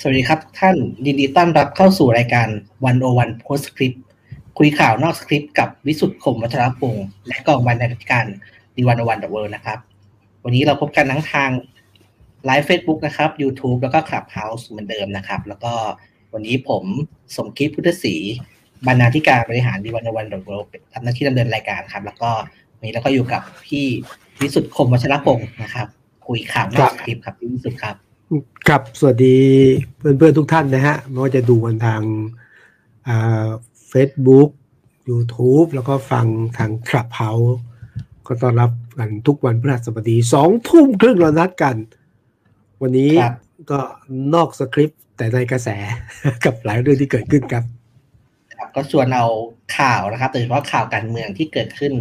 สวัสดีครับทุกท่านยินดีต้อนรับเข้าสู่รายการ101 Postscript คุยข่าวนอกสคริปต์กับวิสุทธิ์คมวัชรพงศ์และกองบรรณาธิการ The 101 World นะครับ วันนี้เราพบกันทั้งทาง live Facebook นะครับ YouTube แล้วก็ Clubhouse เหมือนเดิมนะครับ แล้วก็วันนี้ผมสมคิดพุทธศรีบรรณาธิการบริหาร The 101 World ทำหน้าที่ดำเนินรายการครับ แล้วก็วันนี้เราก็อยู่กับพี่วิสุทธิ์คมวัชรพงศ์นะครับ คุยข่าวนอกสคริปต์ครับพี่วิสุทธิ์ครับ ครับ สวัสดีเพื่อนๆทุกท่านนะฮะไม่ว่าจะดูกันทาง Facebook YouTube แล้วก็ฟังทาง Clubhouse ก็ต้อนรับกันทุกวันพฤหัสบดีสองทุ่มครึ่งเรานัดกัน วันนี้ครับก็นอกสคริปต์แต่ในกระแสกับหลายเรื่องที่เกิดขึ้นครับครับก็ชวนเอาข่าวนะครับโดยเฉพาะข่าวการเมืองที่เกิดขึ้น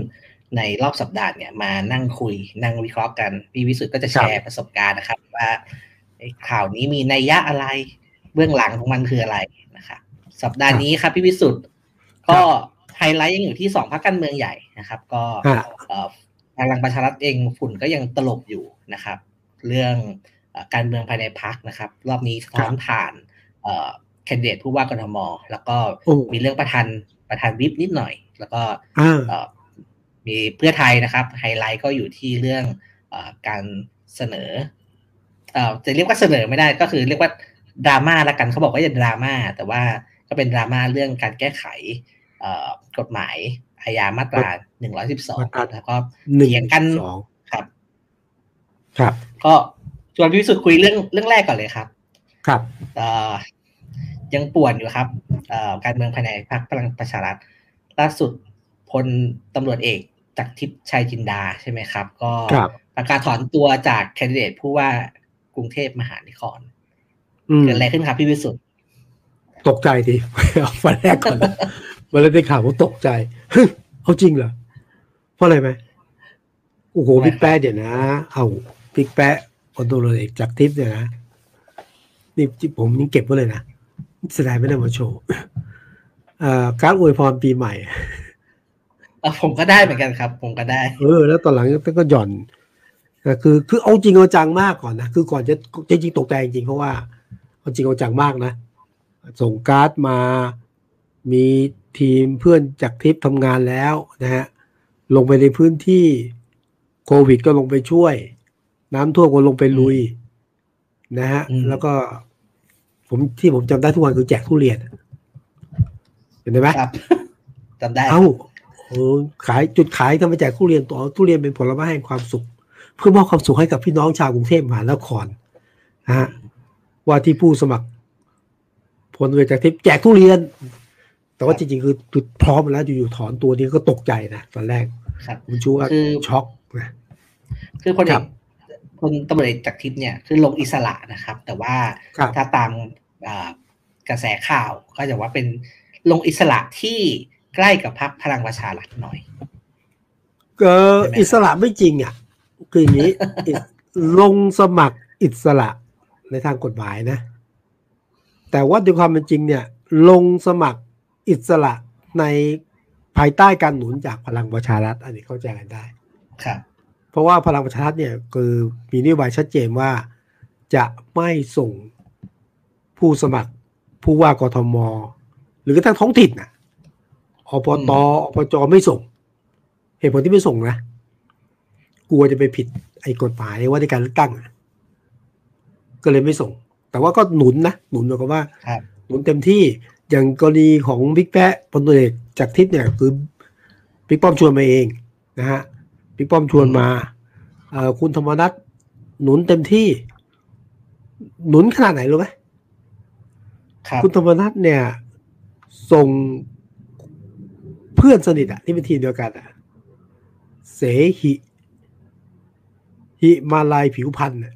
ในรอบสัปดาห์เนี่ยมานั่งคุยนั่งวิเคราะห์กันพี่วิสุทธ์ก็จะแชร์ประสบการณ์นะครับว่าไอ้ ข่าวนี้มีนัยยะอะไร เบื้องหลังของมันคืออะไรนะครับสัปดาห์นี้ครับพี่วิสุทธ์ก็ไฮไลท์ยังอยู่ที่สองพรรคการเมืองใหญ่นะครับ ก็ฮะเอ่อพลังประชารัฐเองฝุ่นก็ยังตลบอยู่นะครับ เรื่องเอ่อการเมืองภายในพักนะครับ รอบนี้สะท้อนผ่านแคนดิเดตผู้ว่ากทมแล้วก็โอ้มีเรื่องประธานประธานวิปนิดหน่อย แล้วก็อ่าเอ่อมีเพื่อไทยนะครับ ไฮไลท์ก็อยู่ที่เรื่องเออการเสนอเอ่อจะเรียกว่าเสนอไม่ได้ก็คือเรียกว่าดราม่าละกันเขาบอกว่าจะดราม่าแต่ว่าก็เป็นดราม่าเรื่องการแก้ไขเอ่อกฎหมายอาญามาตราหนึ่งร้อยสิบสองมาตราแล้วก็หนึ่งเถียงกันสองครับ ครับ ก็ชวนพี่วิสุทธ์คุยเรื่องเรื่องแรกก่อนเลยครับ ครับเอ่อยังป่วนอยู่ครับเอ่อการเมืองภายในพรรคพลังประชารัฐล่าสุดพลตำรวจเอกจากทิพย์ชัยจินดาใช่ไหมครับ ก็ครับประกาศถอนตัวจากแคนดิเดตผู้ว่า กรุงเทพมหานครอืมเกิดอะไรขึ้นครับพี่วิสุทธ์ตกใจทีเอาวันแรกก่อนนะวันแรกได้ข่าวผมตกใจเฮ้ยเอาจริงเหรอเพราะอะไรไหมโอ้โหบิ๊กแป๊ะเดี๋ยวนะ เอาบิ๊กแป๊ะพลตำรวจเอกจากทิพย์เนี่ยนะนี่ที่ผมยังเก็บไว้เลยนะแสดงไม่ได้มาโชว์เอ่อการดอวยพรปีใหม่เอ่อผมก็ได้เหมือนกันครับ ผมก็ได้ เออ แล้วตอนหลังก็หย่อน แต่คือคือเอาจริงเอาจังมากก่อนนะคือก่อนจะจริงๆตกใจจริงๆเพราะว่าเอาจริงเอาจังมากนะ ส่งการ์ดมามีทีมเพื่อนจากทริปทำงานแล้วนะฮะลงไปในพื้นที่โควิดก็ลงไปช่วย น้ำท่วมก็ลงไปลุยนะฮะอืมแล้วก็ผมที่ผมจำได้ทุกวันคือแจกทุเรียนเห็นไหมครับจำได้เอ้าเออขายจุดขายทำมาแจกทุเรียนต่อทุเรียนเป็นผลไม้แห่งความสุข เพื่อมอบความสุขให้กับพี่น้องชาวกรุงเทพมหานครนะฮะว่าที่ผู้สมัครผลเอกจากทิพย์แจกทุเรียน แต่ว่าจริงๆคือจุดพร้อมแล้วอยู่ๆถอนตัวนี้ก็ตกใจนะตอนแรกครับผมชูว่าคือช็อกนะคือพลเอครักบพลตำรวจเอกจากทิพย์เนี่ยคือลงอิสระนะครับ แต่ว่าครับถ้าตามอ่ากระแสข่าวก็จะว่าเป็นลงอิสระที่ใกล้กับพรรคพลังประชารัฐหน่อยเออใช่ไหมอิสระไม่จริงอะ คืออย่างนี้อิสลงสมัครอิสระในทางกฎหมายนะ แต่ว่าในความเป็นจริงเนี่ย ลงสมัครอิสระในภายใต้การหนุนจากพลังประชารัฐ อันนี้เข้าใจกันได้ครับเพราะว่าพลังประชารัฐเนี่ยคือมีนโยบายชัดเจนว่าจะไม่ส่งผู้สมัครผู้ว่ากทม หรือกระทั่งท้องถิ่นนะอบตอบจไม่ส่ง เหตุผลที่ไม่ส่งนะ กลัวจะไปผิดไอ้กฎหมายว่าในการเลือกตั้งอะก็เลยไม่ส่ง แต่ว่าก็หนุนนะหนุนหมายความว่าครับหนุนเต็มที่อย่างกรณีของบิ๊กแปะพลตำรวจเอกจากทิพย์เนี่ยคือบิ๊กป้อมชวนมาเองนะฮะบิ๊กป้อมชวนมาเอ่อคุณธรรมนัฐหนุนเต็มที่ หนุนขนาดไหนรู้ไหมครับคุณธรรมนัฐเนี่ย ส่งเพื่อนสนิทอะที่เป็นทีมเดียวกันอะเสหิ หิมาลายผิวพันธ์อะ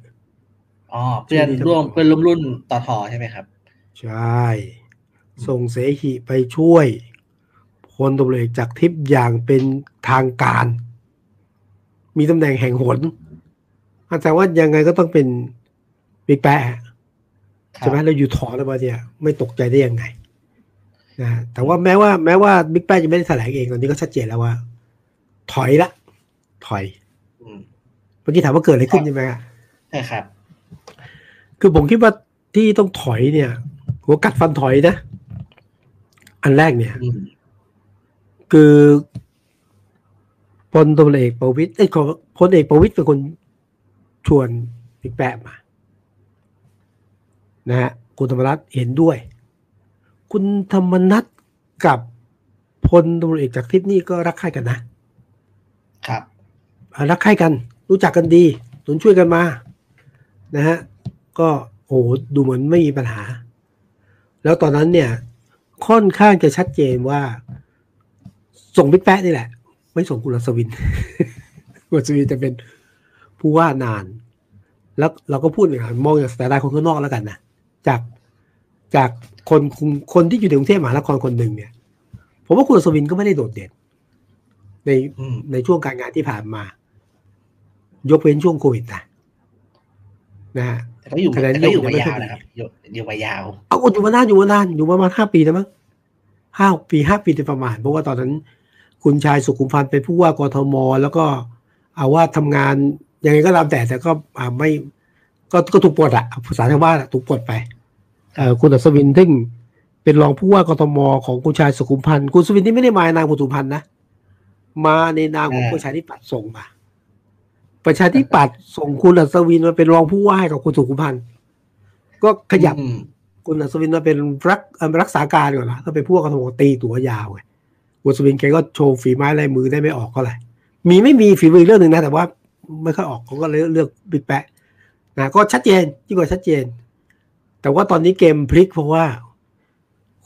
อ๋อเพื่อนร่วมเพื่อนร่วมรุ่นต่อทอใช่ไหมครับ ใช่ ส่งเสหิไปช่วยพลตำรวจเอกจากทิพย์อย่างเป็นทางการ มีตำแหน่งแห่งหนแต่ว่ายังไงก็ต้องเป็นบิ๊กแปะครับใช่ไหมเราอยู่ถอนแล้วมาเนี่ย ไม่ตกใจได้ยังไงนะฮะแต่ว่าแม้ว่าแม้ว่าบิ๊กแป๊ะจะไม่ได้แถลงเองตอนนี้ก็ชัดเจนแล้วว่า ถอยละ ถอยอืม เมื่อกี้ถามว่าเกิดอะไรขึ้นใช่ไหมฮะใช่ครับ คือผมคิดว่าที่ต้องถอยเนี่ยหัวกัดฟันถอยนะ อันแรกเนี่ยอืมคือพลตำรวจเอกประวิตยเอ้ยขอพลเอกประวิตยเป็นคนชวนบิ๊กแปะมา นะฮะคุณธรรมนัฐเห็นด้วย คุณธรรมนัฐกับพลตำรวจเอกจากทิพย์นี่ก็รักใคร่กันนะ ครับอ่ารักใคร่กัน รู้จักกันดีหนุนช่วยกันมา นะฮะ ก็โอ้โหดูเหมือนไม่มีปัญหา แล้วตอนนั้นเนี่ย ค่อนข้างจะชัดเจนว่า ส่งบิ๊กแป๊ะนี่แหละ ไม่ส่งคุณรัศวินคุณรัศวินจะเป็นผู้ว่านาน แล้วเราก็พูดอย่างนั้นมองจากสายตาคนข้างนอกแล้วกันนะจากจากคนคุมคนที่อยู่ในกรุงเทพมหานครคนหนึ่งเนี่ย ผมว่าคุณรัศวินก็ไม่ได้โดดเด่นในอืมในช่วงการงานที่ผ่านมา ยกเว้นช่วงโควิดนะนะฮะแต่ก็อยู่คะแนนแต่ก็อยู่นิยมมาไม่ยาค่อวยดีนะครับอยู่อยู่มายาว เอาอยู่มานานอยู่มานานอยู่ประมาณห้าปีแล้วมั้งห้าปีห้าปีโดยประมาณ เพราะว่าตอนนั้น คุณชายสุขุมพันธ์เป็นผู้ว่ากทม แล้วก็เอาว่าทำงานยังไงก็ตามแต่แต่ก็อ่าไม่ก็ก็ถูกปลดอะภาษาชาวบ้านอะถูกปลดไปเอ่อคุณอัศวินซึ่งเป็นรองผู้ว่ากทม ของคุณชายสุขุมพันธ์คุณสุวินนี่ไม่ได้มาในนามคุณสุขุมพันธ์นะมาในนามของอ่าประชาธิปัตย์ส่งมา ประชาธิปัตย์ส่งคุณอัศวินมาเป็นรองผู้ว่าให้กับคุณสุขุมพันธ์ก็ขยับอืมคุณอัศวินมาเป็นรักเอ่อรักษาการก่อนนะถ้าเป็นพวกกทมตีตัวยาวไงคุณอัศวินแกก็โชว์ฝีไม้ลายมือได้ไม่ออกก็เลยมีไม่มีฝีมืออีกเรื่องหนึ่งนะแต่ว่าไม่ค่อยออกเขาก็เลยเลือกบิ๊กแปะนะก็ชัดเจนยิ่งกว่าชัดเจน แต่ว่าตอนนี้เกมพลิกเพราะว่า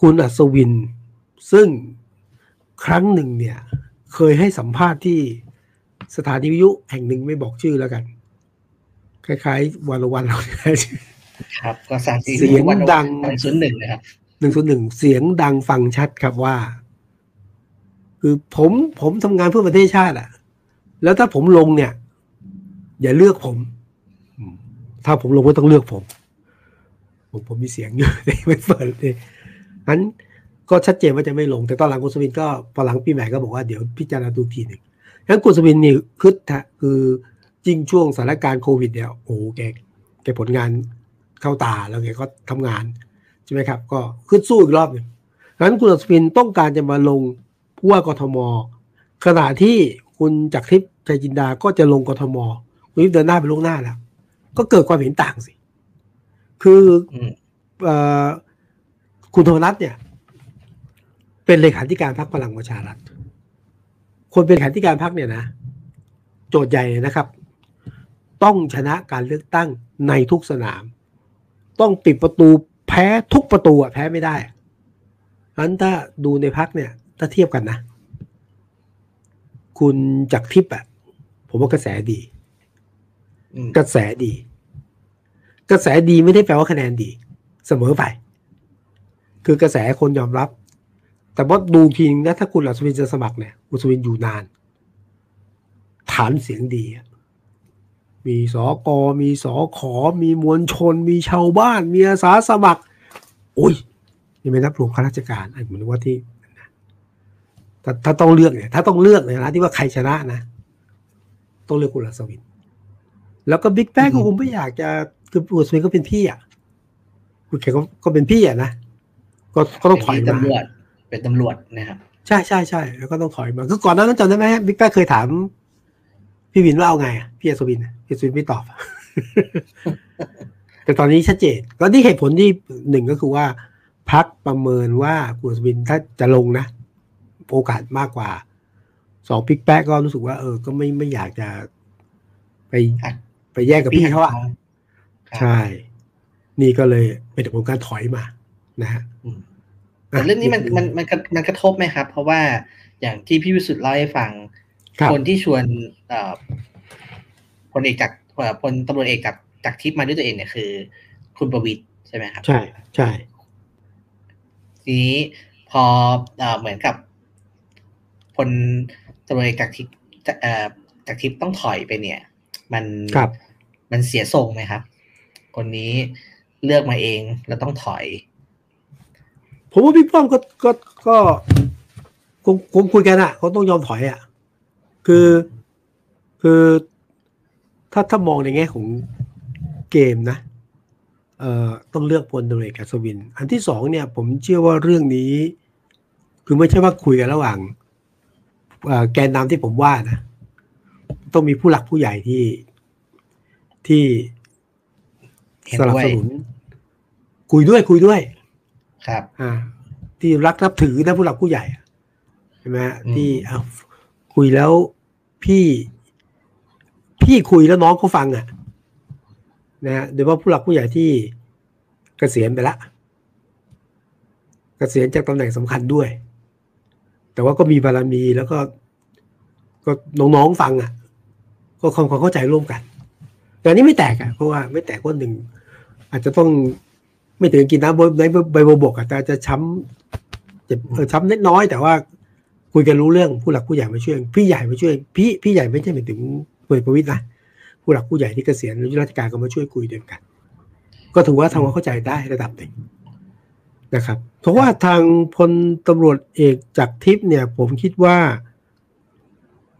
คุณอัศวิน ซึ่งครั้งหนึ่งเนี่ย เคยให้สัมภาษณ์ที่ สถานีวิทยุแห่งหนึ่งไม่บอกชื่อแล้วกัน คล้ายๆ วันละวันเราครับ ก็สร้างเสียงดังศูนย์หนึ่งนะครับหนึ่งส่วนหนึ่งเสียงดังฟังชัดครับว่า คือผมผมทำงานเพื่อประเทศชาติอะแล้วถ้าผมลงเนี่ย อย่าเลือกผมอืมถ้าผมลงก็ต้องเลือกผม ผมผมมีเสียงอยู่แต่ไม่เปิดเลยนั้นก็ชัดเจนว่าจะไม่ลง แต่ตอนหลังคุณสวินก็พอหลังปีใหม่ก็บอกว่าเดี๋ยวพิจารณาดูทีหนึ่ง งั้นคุณสวินนี่คือถ้าคือจริงช่วงสถานการณ์โควิดเนี่ยโอ้โหแกแกผลงานเข้าตาแล้วแกก็ทำงานใช่ไหมครับ ก็ขึ้นสู้อีกรอบหนึ่งงั้นคุณอัศวินต้องการจะมาลงผู้ว่ากทม ขณะที่คุณจักรทิพย์ชัยจินดาก็จะลงกทมคุณทิพย์เดินหน้าไปล่วงหน้าแล้วก็เกิดความเห็นต่างสิ คืออืมเออคุณธรรมนัฐเนี่ย เป็นเลขาธิการพรรคพลังประชารัฐ คนเป็นเลขาธิการพรรคเนี่ยนะ โจทย์ใหญ่เลยนะครับ ต้องชนะการเลือกตั้งในทุกสนาม ต้องปิดประตูแพ้ทุกประตูอะแพ้ไม่ได้อะงั้นถ้าดูในพักเนี่ย ถ้าเทียบกันนะ คุณจักรทิพย์อะผมว่ากระแสดีอืมกระแสดี กระแสดีไม่ได้แปลว่าคะแนนดี เสมอไป คือกระแสคนยอมรับ แต่ว่าดูทีนึงนะถ้าคุณอัศวินจะสมัครเนี่ยคุณอัศวินอยู่นาน ฐานเสียงดีอะมีสอกอมีสอขอ มีมวลชน มีชาวบ้าน มีอาสาสมัคร โอ้ยยังไม่นับรวมข้าราชการไอ้เหมือนว่าที่ถ้าถ้าต้องเลือกเนี่ย ถ้าต้องเลือกเนี่ยนะที่ว่าใครชนะนะต้องเลือกคุณอัศวิน แล้วก็บิ๊กแป๊กก็คงไม่อยากจะคือคุณอัศวินก็เป็นพี่อะคุณแขกก็ก็เป็นพี่อะนะก็ก็ต้องถอยเป็นมาตำรวจ เป็นตำรวจนะครับใช่ใช่ใช่แล้วก็ต้องถอยมาคือก่อนหน้านั้นจำได้ไหมบิ๊กแป๊กเคยถาม พี่วินว่าเอาไงอะพี่อัศวินอะพี่อัศวินไม่ตอบ แต่ตอนนี้ชัดเจนก็ที่เหตุผลที่หนึ่งก็คือว่าพักประเมินว่าคุณอัศวินถ้าจะลงนะ โอกาสมากกว่าสองบิ๊กแป๊กก็รู้สึกว่า เออ ก็ไม่ไม่อยากจะไปอะไปแย่งกับพี่เขาอะครับใช่ นี่ก็เลยเป็นผลการถอยมา นะฮะอืม แต่เรื่องนี้มันมันมันกระมันกระทบไหมครับ เพราะว่าอย่างที่พี่วิสุทธ์เล่าให้ฟังครับคนที่ชวนเอ่อพลเอกจากเอ่อพลตำรวจเอกจากจากทิพย์มาด้วยตัวเองเนี่ยคือ คุณประวิตรใช่ไหมครับ ใช่ใช่ทีนี้พอเอ่อเหมือนกับพลตำรวจเอกจากทิพย์จะเอ่อจากทิพย์ต้องถอยไปเนี่ย มันครับมันเสียทรงไหมครับ คนนี้เลือกมาเองแล้วต้องถอย ผมว่าพี่ป้อมก็ก็ก็คงคงคุยกันอะเขาต้องยอมถอยอะ คือคือถ้าถ้ามองในแง่ของเกมนะเอ่อต้องเลือกพลตำรวจเอกอัศวิน อันที่สองเนี่ย ผมเชื่อว่าเรื่องนี้ คือไม่ใช่ว่าคุยกันระหว่างเอ่อแกนนำที่ผมว่านะ ต้องมีผู้หลักผู้ใหญ่ที่ที่เห็นสนับด้วยสนุน คุยด้วยคุยด้วย ครับอ่าที่รักนับถือนะผู้หลักผู้ใหญ่อะใช่ไหมฮะอืมที่เอาคุยแล้วพี่ พี่คุยแล้วน้องเขาฟังอะนะฮะโดยเฉพาะผู้หลักผู้ใหญ่ที่เกษียณไปละเกษียณจากตำแหน่งสำคัญด้วย แต่ว่าก็มีบารมีแล้วก็ก็น้องๆฟังอะ ก็ความความเข้าใจร่วมกันแต่อันนี้ไม่แตกอะเพราะว่าไม่แตกว่าหนึ่งอาจจะต้อง ไม่ถึงกินน้ำในใบบัวบกอะแต่อาจจะช้ำเจ็บเออช้ำเล็กน้อย แต่ว่าคุยกันรู้เรื่องผู้หลักผู้ใหญ่มาช่วย พี่ใหญ่มาช่วย พี่พี่ใหญ่ไม่ใช่หมายถึงพลเอกประวิตยนะผู้หลักผู้ใหญ่ที่เกษียณหรือราชการก็มาช่วยคุยด้วยกัน ก็ถือว่าทำความเข้าใจได้ระดับหนึ่งนะครับเพราะว่าทางพลตำรวจเอกจากทิพย์เนี่ย ผมคิดว่า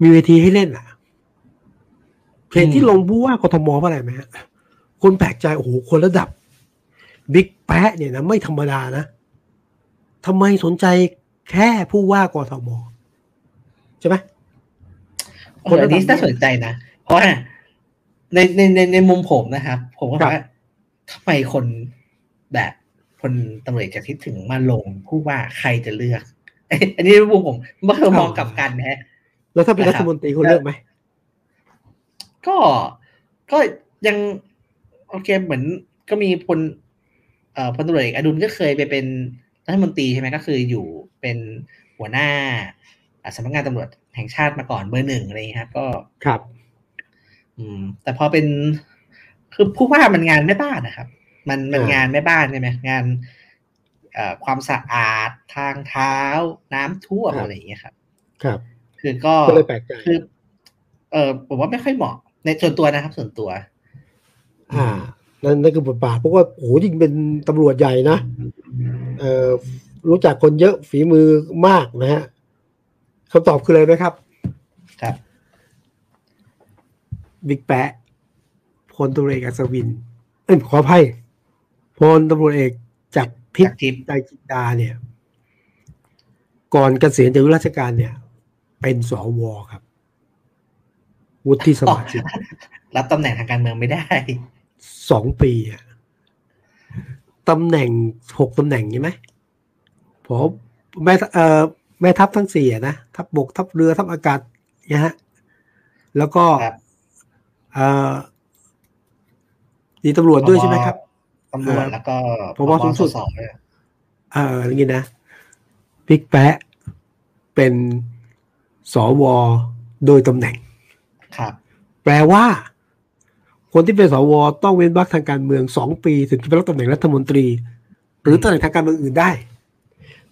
มีเวทีให้เล่นอะเหตุที่ลงผู้ว่ากทมเพราะอะไรไหมฮะคนแปลกใจโอ้โหคนระดับ บิ๊กแปะเนี่ยนะไม่ธรรมดานะทำไมสนใจแค่ผู้ว่ากทมใช่ไหมโอ้โหอันนี้น่าสนใจนะ เพราะว่าในในในในมุมผมนะครับ ผมก็ครับว่าทำไมคนแบบคนตำรวจจะคิดถึงมาลงผู้ว่าใครจะเลือก อันนี้มุมผมเมื่อมองกลับกันนะฮะแล้วถ้าเป็นนะครับรัฐมนตรีคุณเลือกไหมก็ก็ยังโอเคเหมือนก็มีพลเอ่อ พลตำรวจเอกอดุลก็เคยไปเป็นรัฐมนตรีใช่ไหมก็คืออยู่เป็นหัวหน้าอ่าสำนักงานตำรวจแห่งชาติมาก่อนเบอร์หนึ่งอะไรอย่างเงี้ยครับ ก็ครับ อืม แต่พอเป็นคือผู้ว่ามันงานแม่บ้านนะครับ มันมันอ่างงานแม่บ้านใช่ไหมงานเอ่อความสะอาดทางเท้าน้ำท่วมอะไรอย่างเงี้ยครับ ครับ คือก็ก็เลยแปลกใจคือ เออผมว่าไม่ค่อยเหมาะ ในส่วนตัวนะครับ ส่วนตัว อ่า นั่นนั่นคือบทบาทเพราะว่าโอ้โหจริงเป็นตำรวจใหญ่นะเอ่อรู้จักคนเยอะฝีมือมากนะฮะคำตอบคืออะไรไหมครับ ครับบิ๊กแปะพลตำรวจเอกอัศวิน เอ้ยขออภัยพลตำรวจเอกจากทิพจากย์ทิพย์ใจจินดาเนี่ย ก่อนเกษียณจากราชการเนี่ย เป็นสวครับ วุฒิสมาชิกรับตำแหน่งทางการเมืองไม่ได้ สองปีอะตำแหน่งหกตำแหน่งใช่ไหมผมแม่เอ่อแม่ทัพทั้งสี่อะนะทัพบกทัพเรือทัพอากาศนะฮะแล้วก็ครับเอ่อมีตำรวจด้วยใช่ไหมครับตำรวจเอ่อแล้วก็ผบสูงสุดสองด้วยเอออย่างนี้นะบิ๊กแปะเป็นสวโดยตำแหน่งครับ แปลว่า คนที่เป็นสวต้องเว้นวรรคทางการเมืองสองปี ถึงจะไปรับตำแหน่งรัฐมนตรี หรือตำแหน่งทางการเมืองอื่นได้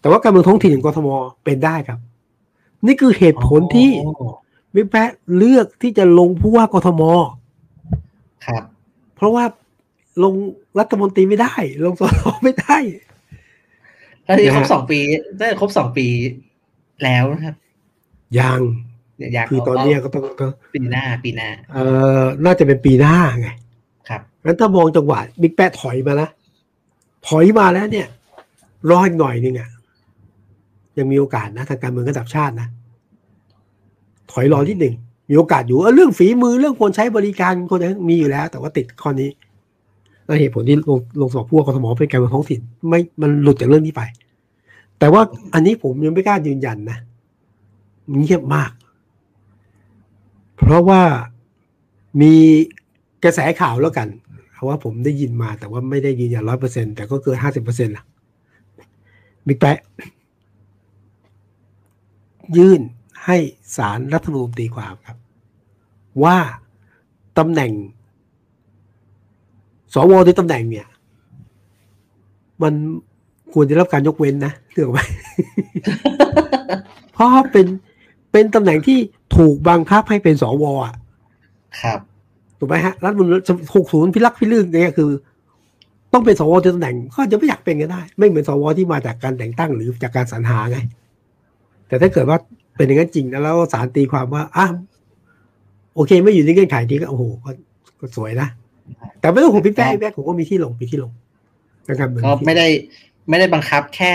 แต่ว่าการเมืองท้องถิ่นอย่างกทมเป็นได้ครับ นี่คือเหตุผลที่อ๋อบิ๊กแปะเลือกที่จะลงผู้ว่ากทมครับ เพราะว่าลงรัฐมนตรีไม่ได้ ลงสสไม่ได้แล้วที่ครบนะฮะสองปีได้ครบสองปีแล้วนะครับยัง อยากคือตอนเนี้ยก็ต้องก็ปีหน้าปีหน้า เอ่อน่าจะเป็นปีหน้าไงครับงั้นถ้ามองจังหวะบิ๊กแปะถอยมานะถอยมาแล้วเนี่ย รออีกหน่อยนึงอะยังมีโอกาสนะทางการเมืองระดับชาตินะถอยรอที่หนึ่งมีโอกาสอยู่เออเรื่องฝีมือเรื่องคนใช้บริการคนนั้นมีอยู่แล้ว แต่ว่าติดข้อนี้แล้วเหตุผลที่ลงลงสอบพวกกทมเป็นการเมืองท้องถิ่นไม่มันหลุดจากเรื่องนี้ไป แต่ว่าอันนี้ผมยังไม่กล้ายืนยันนะมันเงียบมาก เพราะว่ามีกระแสข่าวแล้วกันเพราะว่าผมได้ยินมาแต่ว่าไม่ได้ยืนยันร้อยเปอร์เซ็นแต่ก็เกินห้าสิบเปอร์เซ็นต์ละบิ๊กแปะยื่นให้สารรัฐธรรมนูญตีความครับ ว่าตำแหน่ง สวในตำแหน่งเนี่ย มันควรจะรับการยกเว้นนะเรื่องไหมเพราะเป็น เป็นตำแหน่งที่ถูกบังคับให้เป็นสวอะครับถูกไหมฮะรัฐธรรมนูลหกศูนย์พิลักษ์พิลึกเนี่ยคือ ต้องเป็นสวในตำแหน่งก็อาจจะไม่อยากเป็นก็ได้ ไม่เหมือนสวที่มาจากการแต่งตั้งหรือจากการสรรหาไง แต่ถ้าเกิดว่าเป็นอย่างนั้นจริงนะแล้วศาลตีความว่าอะโอเค ไม่อยู่ในเงื่อนไขนี้ก็โอ้โหก็ก็สวยนะแต่ไม่ต้องห่วงพี่แป๊ะพี่แป๊ะผมก็มีที่ลงมีที่ลงนะครับเหมือนก็ที่ไม่ได้ไม่ได้บังคับแค่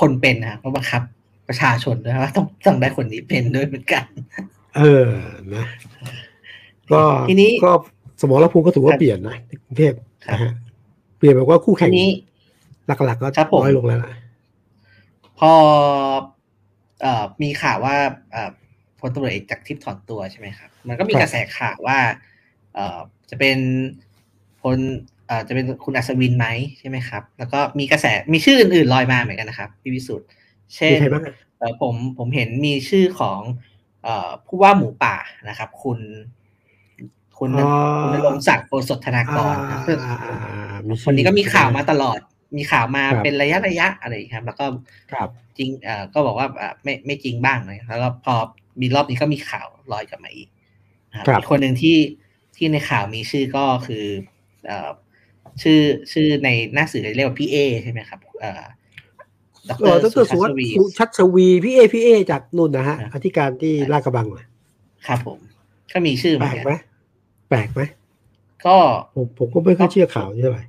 คนเป็นนะก็บังคับ ประชาชนด้วยว่าต้องต้องได้คนนี้เป็นด้วยเหมือนกัน เออนะก็ทีนี้ก็สมรภูมิก็ถือว่าครับเปลี่ยนนะในกรุงเทพครับนะฮะเปลี่ยนแบบว่าคู่ทีแข่งนี้ หลักๆก็ครับผมน้อยลงแล้วนะพอเอ่อมีข่าวว่าเอ่อพลตำรวจเอกจากทิพย์ถอนตัวใช่ไหมครับ มันก็มีครับกระแสข่าวว่า เอ่อจะเป็นพลเอ่อจะเป็นคุณอัศวินไหมใช่ไหมครับ แล้วก็มีกระแสมีชื่ออื่นๆลอยมาเหมือนกันนะครับพี่วิสุทธ์ เช่มีนใครบ้างอะเอ่อผมผมเห็นมีชื่อของเอ่อผู้ว่าหมูป่านะครับ คุณคุณอ๋อคุณณรงค์ศักดิ์โอสถธนากรนะซึ่งอ่าอ่าอ่ามีชื่อคนนี้ก็มีข่าวมาตลอด มีข่าวมาครับเป็นระยะระยะอะไรอย่างเงี้ยครับ แล้วก็ครับจริงเอ่อก็บอกว่าอะไม่ไม่จริงบ้างเลยแล้วก็พอมีรอบนี้ก็มีข่าวลอยกลับมาอีกนะครับครับอีกคนหนึ่งที่ที่ในข่าวมีชื่อก็คือเอ่อชื่อชื่อในหน้าสื่อเรียกว่าพี่เอใช่ไหมครับ เอ่อ ดเออดรรสุสุชัวัชสวีดิ์สุชัชวีพี่เอพี่เอจากนุ่นนะฮะครับอธิการที่ลาดกระบังน่ะครับผม ก็มีชื่อเหแปมืลอนกกัไหมนแปลกไหมก็ผมผมก็ไม่ค่อยเชื่อข่าวนี้เท่าไหร่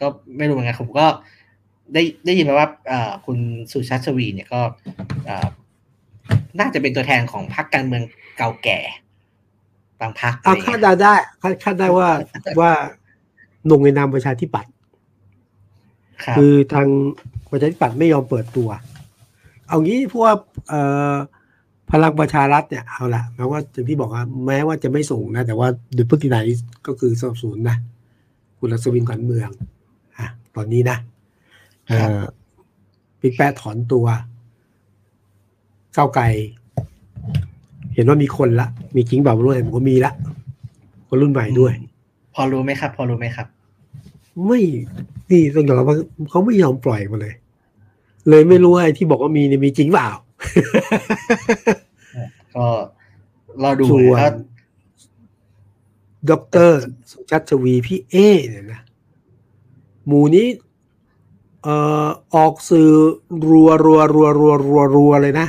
ก็ไม่รู้เหมือนกันผมก็ได้ได้ยินมาว่าเอ่อคุณสุชาติชวีเนี่ยก็เอ่อน่าจะเป็นตัวแทนของพรรคการเมืองเก่าแก่บางพรรคเอาอะไรอย่งคาดเงี้ยเดาได้คาดคาดได้ว่าว่าลงในนามประชาธิปัตย์ ครับคือทางประชาธิปัตย์ไม่ยอมเปิดตัว เอางี้เพราะว่าเอ่อพลังประชารัฐเนี่ยเอาละแม้ว่าอย่างที่บอกว่าแม้ว่าจะไม่ส่งนะ แต่ว่าโดยพฤตินัยก็คือสนับสนุนนะคุณรัศวินขวัญเมืองอะตอนนี้นะเอ่อปิ๊กแปะถอนตัวก้าวไกล เห็นว่ามีคนละ มีจริงแบบรุ่นผมก็มีละ คนรุ่นใหม่ด้วย พอรู้ไหมครับ พอรู้ไหมครับ ไม่นี่ต้องยอมรับว่าเขาไม่ยอมปล่อยมาเลย เลยไม่รู้ว่าไอ้ที่บอกว่ามีเนี่ยมีจริงเปล่า ก็รอดูส่วนแล้วด็อกเตอร์สุชัชวีพี่เอเนี่ยนะ หมูนี้เอ่อออกสื่อรัวรัวรัวรัวรัวรัวเลยนะ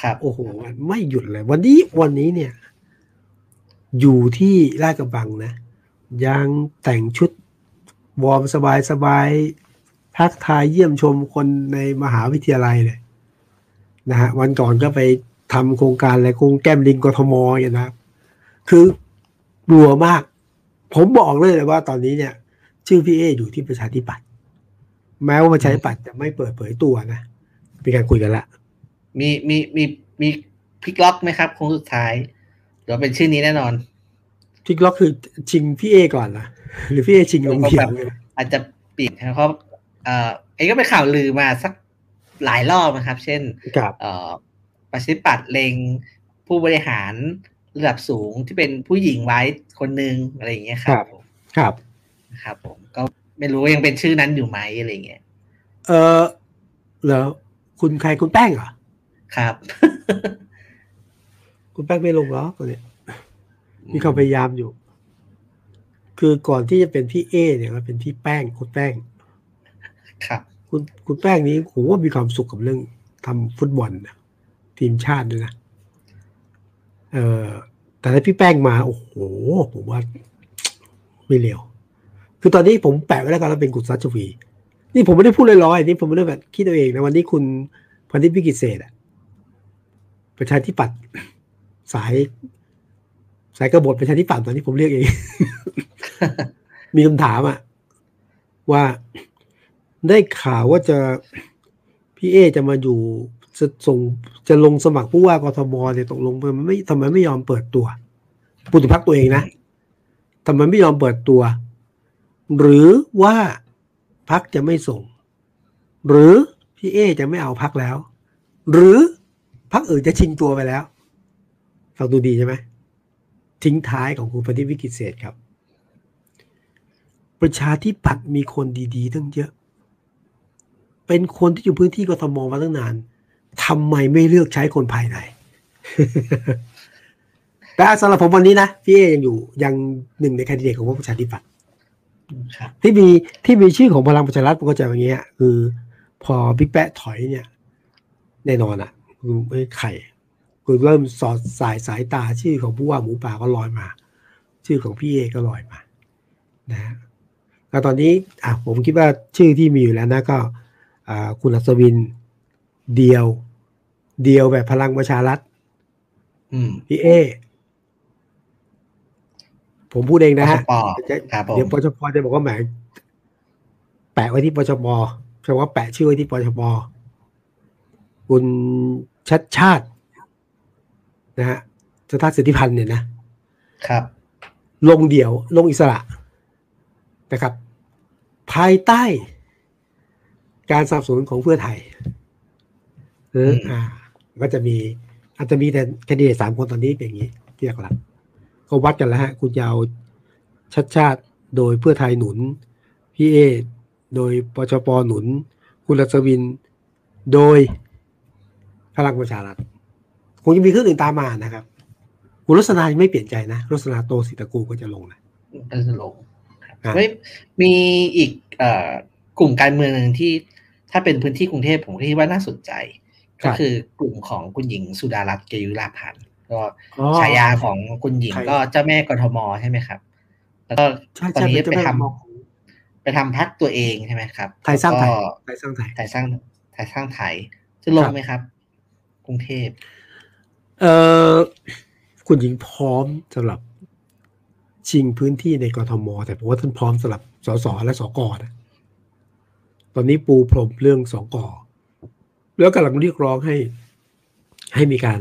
ครับโอ้โหไม่หยุดเลย วันนี้วันนี้เนี่ย อยู่ที่ลาดกระบังนะยังแต่งชุด วอร์มสบายสบายทักทายเยี่ยมชมคนในมหาวิทยาลัยเลยนะฮะวันก่อนก็ไปทำโครงการอะไรโครงแก้มลิงกทมอย่างนะครับคือรัวมาก ผมบอกเลยเลยว่าตอนนี้เนี่ย ชื่อพี่เออยู่ที่ประชาธิปัตย์แม้ว่าประชาธิปัตย์จะไม่เปิดเผยตัวนะมีการคุยกันละ มีมีมีมีพลิกล็อกไหมครับโค้งสุดท้ายหรือว่าเป็นชื่อนี้แน่นอนพลิกล็อกคือชิงพี่เอก่อนนะ หรือพี่เอชิงลงเดียวเลยอาจจะปิดนะครับเพราะเอ่อเอ้ก็เป็นข่าวลือมาสักหลายรอบนะครับ เช่นครับเอ่อประชาธิปัตย์เลงผู้บริหารระดับสูงที่เป็นผู้หญิงไว้คนหนึ่งอะไรอย่างเงี้ยครับผมครับ ครับผมก็ไม่รู้ว่ายังเป็นชื่อนั้นอยู่ไหมอะไรอย่างเงี้ย เออแล้วคุณใครคุณแป้งเหรอ ครับ คุณแป้งไม่ลงเหรอตอนเนี้ยมีความพยายามอยู่ คือก่อนที่จะเป็นพี่เอเนี่ยก็เป็นพี่แป้งคุณแป้ง ครับ คุณคุณแป้งนี้ผมว่ามีความสุขกับเรื่องทำฟุตบอลนะทีมชาติด้วยนะเออแต่ถ้าพี่แป้งมาโอ้โหผมว่าไม่เร็วคือตอนนี้ผมแปะไว้แล้วกันแล้วเป็นกุศลชวี นี่ผมไม่ได้พูดลอยๆนี่ผมไม่ได้แบบคิดเอาเองนะวันนี้คุณพันธิพิกิจเศษอะประชาธิปัตย์สาย สายกบฏประชาธิปัตย์ตอนนี้ผมเรียกเอง มีคำถามอะว่าได้ข่าวว่าจะพี่เอจะมาอยู่จะส่งจะลงสมัครผู้ว่ากทมเนี่ยตกลงมันไม่ทำไมไม่ยอมเปิดตัวปุถุพักตัวเองนะทำไมไม่ยอมเปิดตัว หรือว่าพักจะไม่ส่ง หรือพี่เอจะไม่เอาพักแล้ว หรือพักอื่นจะชิงตัวไปแล้วฟังดูดีใช่ไหมทิ้งท้ายของคุณปฏิวิกิตเศษครับ ประชาธิปัตย์มีคนดีๆทั้งเยอะ เป็นคนที่อยู่พื้นที่กทมมาตั้งนานทำไมไม่เลือกใช้คนภายในแต่สำหรับผมวันนี้นะพี่เอยังอยู่ยังหนึ่งในแคนดิเดตของพรรคประชาธิปัตย์ครับที่มีที่มีชื่อของพลังประชารัฐผมก็จะอย่างเงี้ย คือ พอบิ๊กแปะถอยเนี่ย แน่นอนอะคือไม่ไข่คือเริ่มสอดสายสายตาชื่อของผู้ว่าหมูป่าก็ลอยมา ชื่อของพี่เอก็ลอยมา นะฮะ แล้วตอนนี้อะผมคิดว่าชื่อที่มีอยู่แล้วนะก็อ่าคุณอัศวินเดียว เดียวแบบพลังประชารัฐอืมพี่เอ ผมพูดเองนะฮะปจะครับผมเดี๋ยวปชปจะบอกว่าแหมแปะไว้ที่ปชปแปลว่าแปะชื่อไว้ที่ปชปคุณชัดชาตินะฮะชาติสิทธิพันธ์เนี่ยนะครับ ลงเดี่ยวลงอิสระนะครับ ภายใต้การสนับสนุนของเพื่อไทยเออมอ่า ก็จะมีอาจจะมีแต่แคนดิเดตสามคนตอนนี้เป็นอย่างนี้ที่หลักๆก็วัดกันแล้วฮะ คุณจะเอาชัดชาติโดยเพื่อไทยหนุน พี่เอ โดยปชปหนุน คุณรัศวิน โดยพลังประชารัฐคงจะมีเครื่องอื่นตามมานะครับ คุณลักษณะยังไม่เปลี่ยนใจนะลักษณะโตสิตระกูลก็จะลงนะก็จะลงครับอะ ไม่มีอีกเอ่อกลุ่มการเมืองหนึ่งที่ถ้าเป็นพื้นที่กรุงเทพผมคิดว่าน่าสนใจ ก็คือกลุ่มของคุณหญิงสุดารัตน์เกยุราพันธ์ก็อ๋อฉายาของคุณหญิงใครก็เจ้าแม่กทมใช่ไหมครับ แล้วก็ใช่ตอนใช่นี้เป็นไปเจ้าแม่ทำมองไปทำพักตัวเองใช่ไหมครับไทยสร้างไทยแล้วก็ไทยสร้างไทยไทยสร้างไทยสร้างไทยจะลงไหมครับ กรุงเทพเออคุณหญิงพร้อมสำหรับ ชิงพื้นที่ในกรทม แต่ผมว่าท่านพร้อมสำหรับสสและสกนะตอนนี้ปูพรมเรื่องสกแล้วกำลังเรียกร้องให้ให้มีการ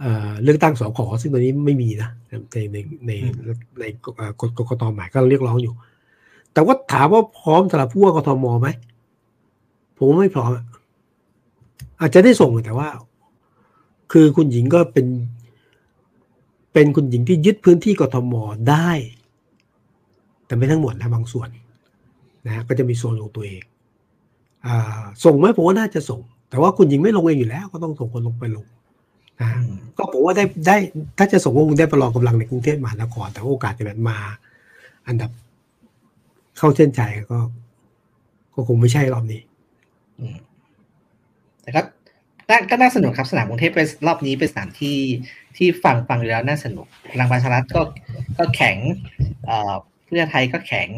เอ่อเลือกตั้งสกซึ่งตอนนี้ไม่มีนะในในในในกฎกกตใหม่ก็เรียกร้องอยู่ แต่ว่าถามว่าพร้อมสำหรับผู้ว่ากทมไหมผมว่าไม่พร้อมอาจจะได้ส่งแต่ว่า คือคุณหญิงก็เป็น เป็นคุณหญิงที่ยึดพื้นที่กทมได้ แต่ไม่ทั้งหมดนะบางส่วนนะฮะก็จะมีโซนของตัวเองอ่าส่งไหมผมว่าน่าจะส่ง แต่ว่าคุณหญิงไม่ลงเองอยู่แล้ว ก็ต้องส่งคนลงไปลงนะฮะอืมก็ผมว่าได้ได้ถ้าจะส่งก็คงได้ประลองกำลังในกรุงเทพมหานครแต่ว่าโอกาสจะแบบมา อันดับเข้าเส้นใจก็ ก็คงไม่ใช่รอบนี้อืมแต่ก็น่าก็น่าสนุกครับสนามกรุงเทพเป็นรอบนี้เป็นสนามที่ ที่ฟังฟังอยู่แล้วน่าสนุกพลังประชารัฐก็ก็แข็งเอ่อเพื่อไทยก็แข็ง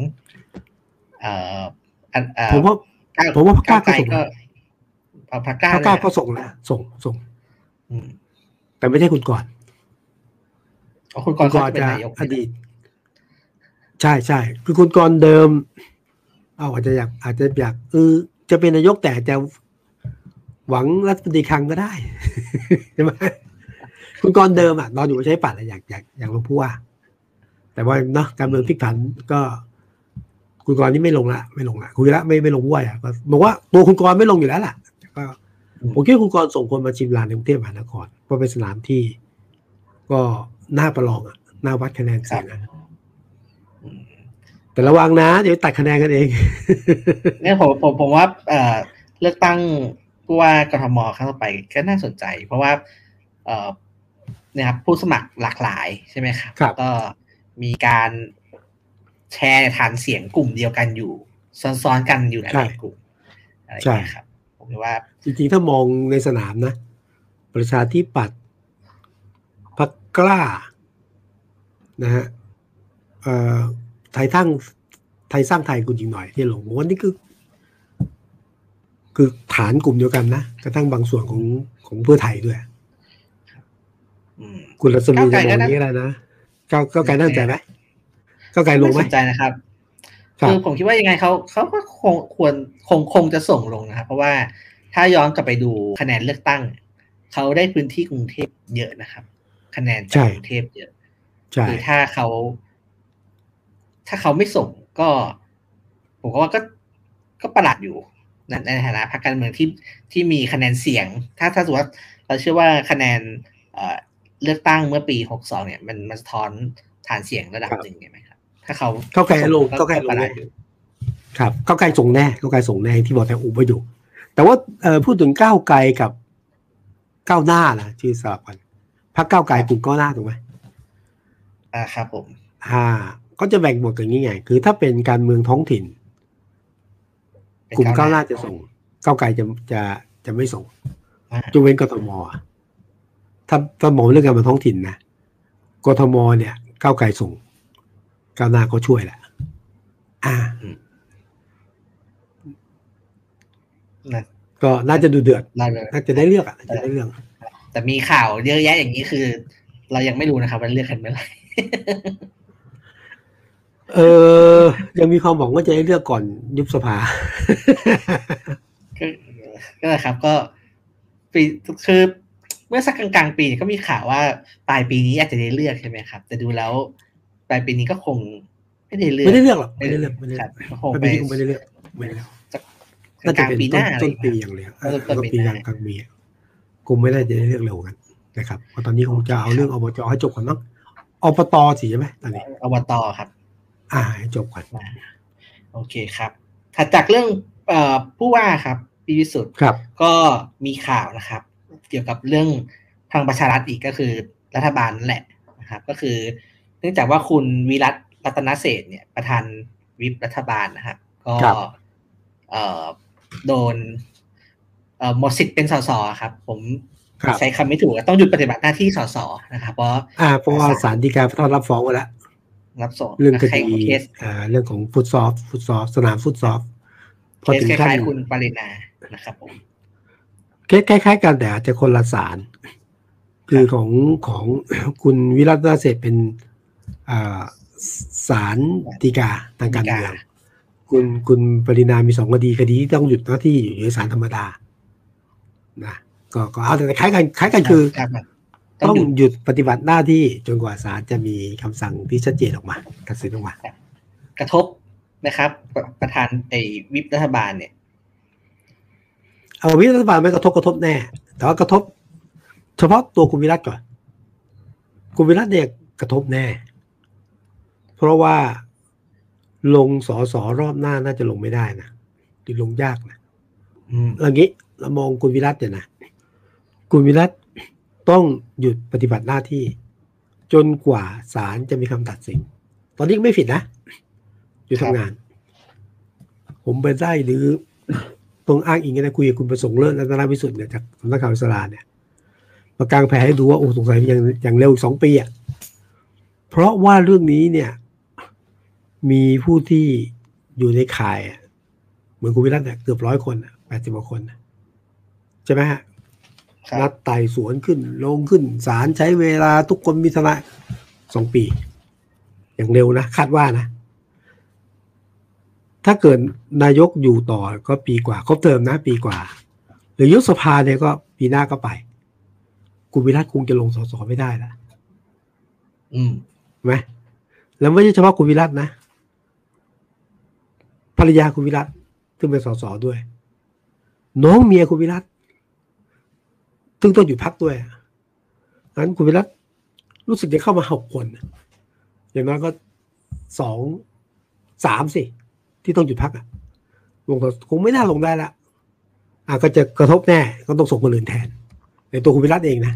เอ่ออันเอ่อผมว่าก้วผมว่าพรรคกล้าก้วไกลก็ส่งก็เอาพรรคกล้าพรรคกล้าเลยก็นะส่งนะส่งส่งอืมแต่ไม่ใช่คุณก่อนเอาคุณกคุรณณ์กเขารจะเป็นจะนายกอดีต ใช่ใช่คือคุณกรณ์เดิมเอาอาจจะอยากอาจจะอยากเออจะเป็นนายกแต่จะหวังรัฐมนตรีคลังก็ได้ใช่ไหม คุณกรณ์เดิมอะนอนอยู่ใช้ปัดอะอยากอยากอยากลงผู้ว่า แต่ว่าเนาะการเมืองพลิกผันก็คุณกรณ์นี่ไม่ลงละไม่ลงละคุยละไม่ไม่ลงผู้ว่าอะก็บอกว่าตัวคุณกรณ์ไม่ลงอยู่แล้วล่ะแต่ก็ผมคิดว่าคุณกรณ์ส่งคนมาชิมลานในกรุงเทพมหานครเพราะเป็นสนามที่ ก็น่าประลองอะน่าวัดคะแนนเสียงอะแต่ระวังนะ เดี๋ยวตัดคะแนนกันเอง เนี่ยผมผมผมว่าเอ่อเลือกตั้งผู้ว่ากทมครั้งต่อไปก็น่าสนใจ เพราะว่าเอ่อเนี่ยครับผู้สมัครหลากหลายใช่ไหมครับครับก็มีการแชร์ฐานเสียงกลุ่มเดียวกันอยู่ ซ้อนๆกันอยู่หลายๆกลุ่มอะไรอย่างเงี้ยครับผมคิดว่า จริงๆ ถ้ามองในสนามนะ ประชาธิปัตย์พักกล้านะฮะเอ่อไทยทั้งไทยสร้างไทยคุณจริงหน่อยที่ลงผมว่านี่คือ คือฐานกลุ่มเดียวกันนะกระทั่งบางส่วนของของเพื่อไทยด้วยอืม คุณรัศมีจะก้าวไกลมก็องน่านี้อะไรนะก้าวก้าวไกลน่าสนใจไหมก้าวไกลลงไหมน่าสนใจนะครับครับคือผมคิดว่ายังไงเขาเขาก็คงควรคงคงจะส่งลงนะครับ เพราะว่าถ้าย้อนกลับไปดูคะแนนเลือกตั้ง เขาได้พื้นที่กรุงเทพเยอะนะครับ คะแนนจากกรุงเทพเยอะใช่คือถ้าเขา ถ้าเขาไม่ส่งก็ ผมก็ว่าก็ก็ประหลาดอยู่ในในฐานะพรรคการเมืองที่ที่มีคะแนนเสียง ถ้าถ้าสมมติว่าเราเชื่อว่าคะแนน เอ่อเลือกตั้งเมื่อปีหกสองเนี่ย มันมันสะท้อนฐานเสียงระดับหนึ่งใช่ไหมครับ ถ้าเขาก้าวไกลลงส่ก้าวไกลลประงหลาแน่ดอยู่ครับก้าวไกลส่งแน่ก้าวไกลส่งแน่ที่บอกแต่อุบไว้อยู่ แต่ว่าเอ่อพูดถึงก้าวไกลกับก้าวหน้านะชื่อสลับกันพรรคก้าวไกลกลุ่มก้าวหน้าถูกไหมอ่าครับผม อ่า ก็จะแบ่งหมดอย่างนี้ไงคือถ้าเป็นการเมืองท้องถิ่นเป็นกลุ่มก้าวหน้าก้าวหน้าจะส่งก้าวไกลจะจะจะไม่ส่งอ่ายกเว้นกทมอะ ถ้าถ้ามองเรื่องการเมืองท้องถิ่นนะกทมเนี่ยก้าวไกลส่งก้าวหน้าก็ช่วยแหละอ่านะก็น่าจะดูเดือดเราเลยน่าจะได้เลือกอะน่าจะได้เรื่อง แต่มีข่าวเยอะแยะอย่างนี้คือ เรายังไม่รู้นะครับว่าเลือกกันเมื่อไหร่เออ ยังมีความหวังว่าจะได้เลือกก่อนยุบสภา ก็ก็นะครับ ก็ปีคือ เมื่อสักกลางๆปีเนี่ยก็มีข่าวว่าปลายปีนี้อาจจะได้เลือกใช่ไหมครับ แต่ดูแล้วปลายปีนี้ก็คงไม่ได้เลือกไม่ได้เลือกหรอกไม่ได้เลือกไม่ได้คเลืรัอบกก็คงไม่ไปได้ไม่ได้เลือกไม่ได้เลือกน่าจะกลางเป็นปีหต้นน้าอะไรต้อนย่างปีเงี้ยอย่างเดียวต้นต้แล้นวก็ปีปีหกน้าลางกลางปีอะคงไม่ได้จะได้เลือกเร็วกันนะครับเพราะตอนนี้คงจะเอาเรื่องอบจให้จบก่อนมั้งอบตสิใช่ไหมตอนนี้อบตครับ อ่าให้จบก่อนโอเคครับถัดจากเรื่องเอ่อผู้ว่าครับ ปีวิสุทธ์ครับก็มีข่าวนะครับเกี่ยวกับเรื่องพลังประชารัฐอีกก็คือรัฐบาลนั่นแหละนะครับ ก็คือ เนื่องจากว่าคุณวิรัตรัตนเศรษฐ์เนี่ยประธานวิปรัฐบาลนะครับ ก็ครับเอ่อโดนเอ่อหมดสิทธิ์เป็นสสครับ ผมครับใช้คำไม่ถูกอะต้องหยุดปฏิบัติหน้าที่สสนะครับเพราะอ่าเพราะว่าศาลฎีกาต้อนรับฟ้องไว้แล้วรับส่งเรื่องคใครดีเคสอ่าเรื่องของฟุตซอฟฟุตซอฟสนามฟุตซอฟพอเคสถึงคขั้นล้ายๆคุณปรินานะครับผมเคสคล้ายๆกันแต่อาจจะคนละศาลคือของของคุณวิรัตนาเศรษฐ์เป็นอ่าศาลฎีกาทางการเมืองคุณคุณปรินามีสองคดีคดีที่ต้องหยุดหน้าที่อยู่ในศาลธรรมดานะก็ก็เอาแต่คล้ายกันคล้ายกันคือครับต้ต้อองงหยุดหยุดปฏิบัติหน้าที่จนกว่าศาลจะมีคำสั่งที่ชัดเจนออกมาตัดสินออกมากระทบนะครับ ประธานไอ้วิปรัฐบาลเนี่ย เอาวิรัฐบาลไม่กระทบกระทบแน่ แต่ว่ากระทบ เฉพาะตัวคุณวิรัตก่อน คุณวิรัตเนี่ยกระทบแน่ เพราะว่าลงสอสอรอบหน้าน่าจะลงไม่ได้นะหรือลงยากนะอืมอย่างนี้เรามองคุณวิรัตเนี่ยนะคุณวิรัตต้องหยุดปฏิบัติหน้าที่ จนกว่าศาลจะมีคำตัดสิน ตอนนี้ไม่ผิดนะ อยู่ทำงาน ผมไปได้หรือ ตรงอ้างอิงกันนะคุยกับคุณประสงค์เลิศรัตนวิสุทธิ์เนี่ยจากสำนักข่าวอิสราเนี่ยมากางแผลให้ดูว่าโอ้สงสัยอย่างอย่างเร็วอีกสองปีอะเพราะว่าเรื่องนี้เนี่ย มีผู้ที่อยู่ในข่ายอะเหมือนคุณวิรัตเนี่ยเกือบร้อยคนแปดสิบกว่าคนน่ะใช่ไหมฮะครับนัดไต่สวนขึ้น ลงขึ้นศาลใช้เวลาทุกคนมีทนายสองปี อย่างเร็วนะคาดว่านะ ถ้าเกิดนายกอยู่ต่อก็ปีกว่า ครบเทอมนะปีกว่า หรือยุบสภาเนี่ยก็ปีหน้าก็ไป คุณวิรัตคงจะลงสสไม่ได้ละอืมใช่ไหมแล้วไม่ใช่เฉพาะคุณวิรัตนะภรรยาคุณวิรัตซึ่งเป็นสสด้วย น้องเมียคุณวิรัตซึ่งต้องอยู่พักด้วยนั้นคุณวิรัตรู้สึกจะเข้ามาหกคนอย่างน้อยก็สองสามสิ ที่ต้องหยุดพักอะลงคงไม่น่าลงได้ละอะก็จะกระทบแน่ก็ต้องส่งคนอื่นแทน ในตัวคุณวิรัตเองนะ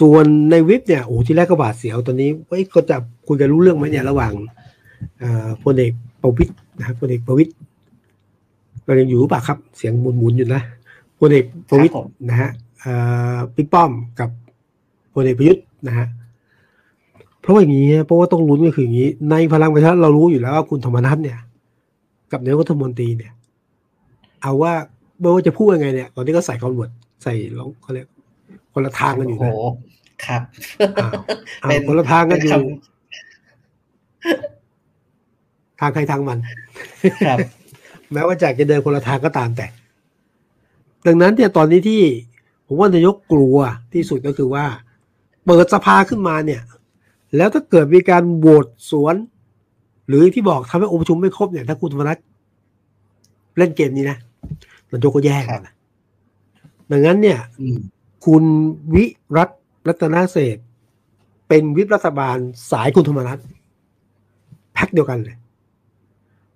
ส่วนในวิปเนี่ยโอ้ที่แรกก็บาดเสียวตอนนี้เฮ้ยก็จะคุยกันรู้เรื่องไหมเนี่ยระหว่างเอ่อพลเอกประวิตยนะครับพลเอกประวิตยเรายังอยู่หรือเปล่าครับ เสียงหมุนๆอยู่นะพลเอกประวิตยครับผมนะฮะเอ่อปิ๊กป้อมกับพลเอกประยุทธ์นะฮะเพราะว่าอย่างนี้เพราะว่าต้องลุ้นก็คืออย่างนี้ ในพลังประชารัฐเรารู้อยู่แล้วว่าคุณธรรมนัฐเนี่ย กับนายกรัฐมนตรีเนี่ย เอาว่าไม่ว่าจะพูดยังไงเนี่ย ตอนนี้ก็ใส่คอนเวิร์ตใส่ลองเขาเรียกคนละทางกันอยู่โอ้นะโหครับอ้าวอ้าวเป็นคนละทางกันเป็นอยู่คทางใครทางมัน ครับ แม้ว่าจากจะเดินคนละทางก็ตามแต่ ดังนั้นเนี่ยตอนนี้ที่ผมว่านายกกลัวที่สุดก็คือว่า เปิดสภาขึ้นมาเนี่ย แล้วถ้าเกิดมีการโหวตสวน หรือที่บอกทำให้องค์ประชุมไม่ครบเนี่ยถ้าคุณธรรมนัฐเล่นเกมนี้นะนายกก็แย่งกันนะดังนั้นเนี่ยอืมคุณวิรัตรัตนเศรษฐ์เป็นวิปรัฐบาลสายคุณธรรมนัฐแพ็คเดียวกันเลย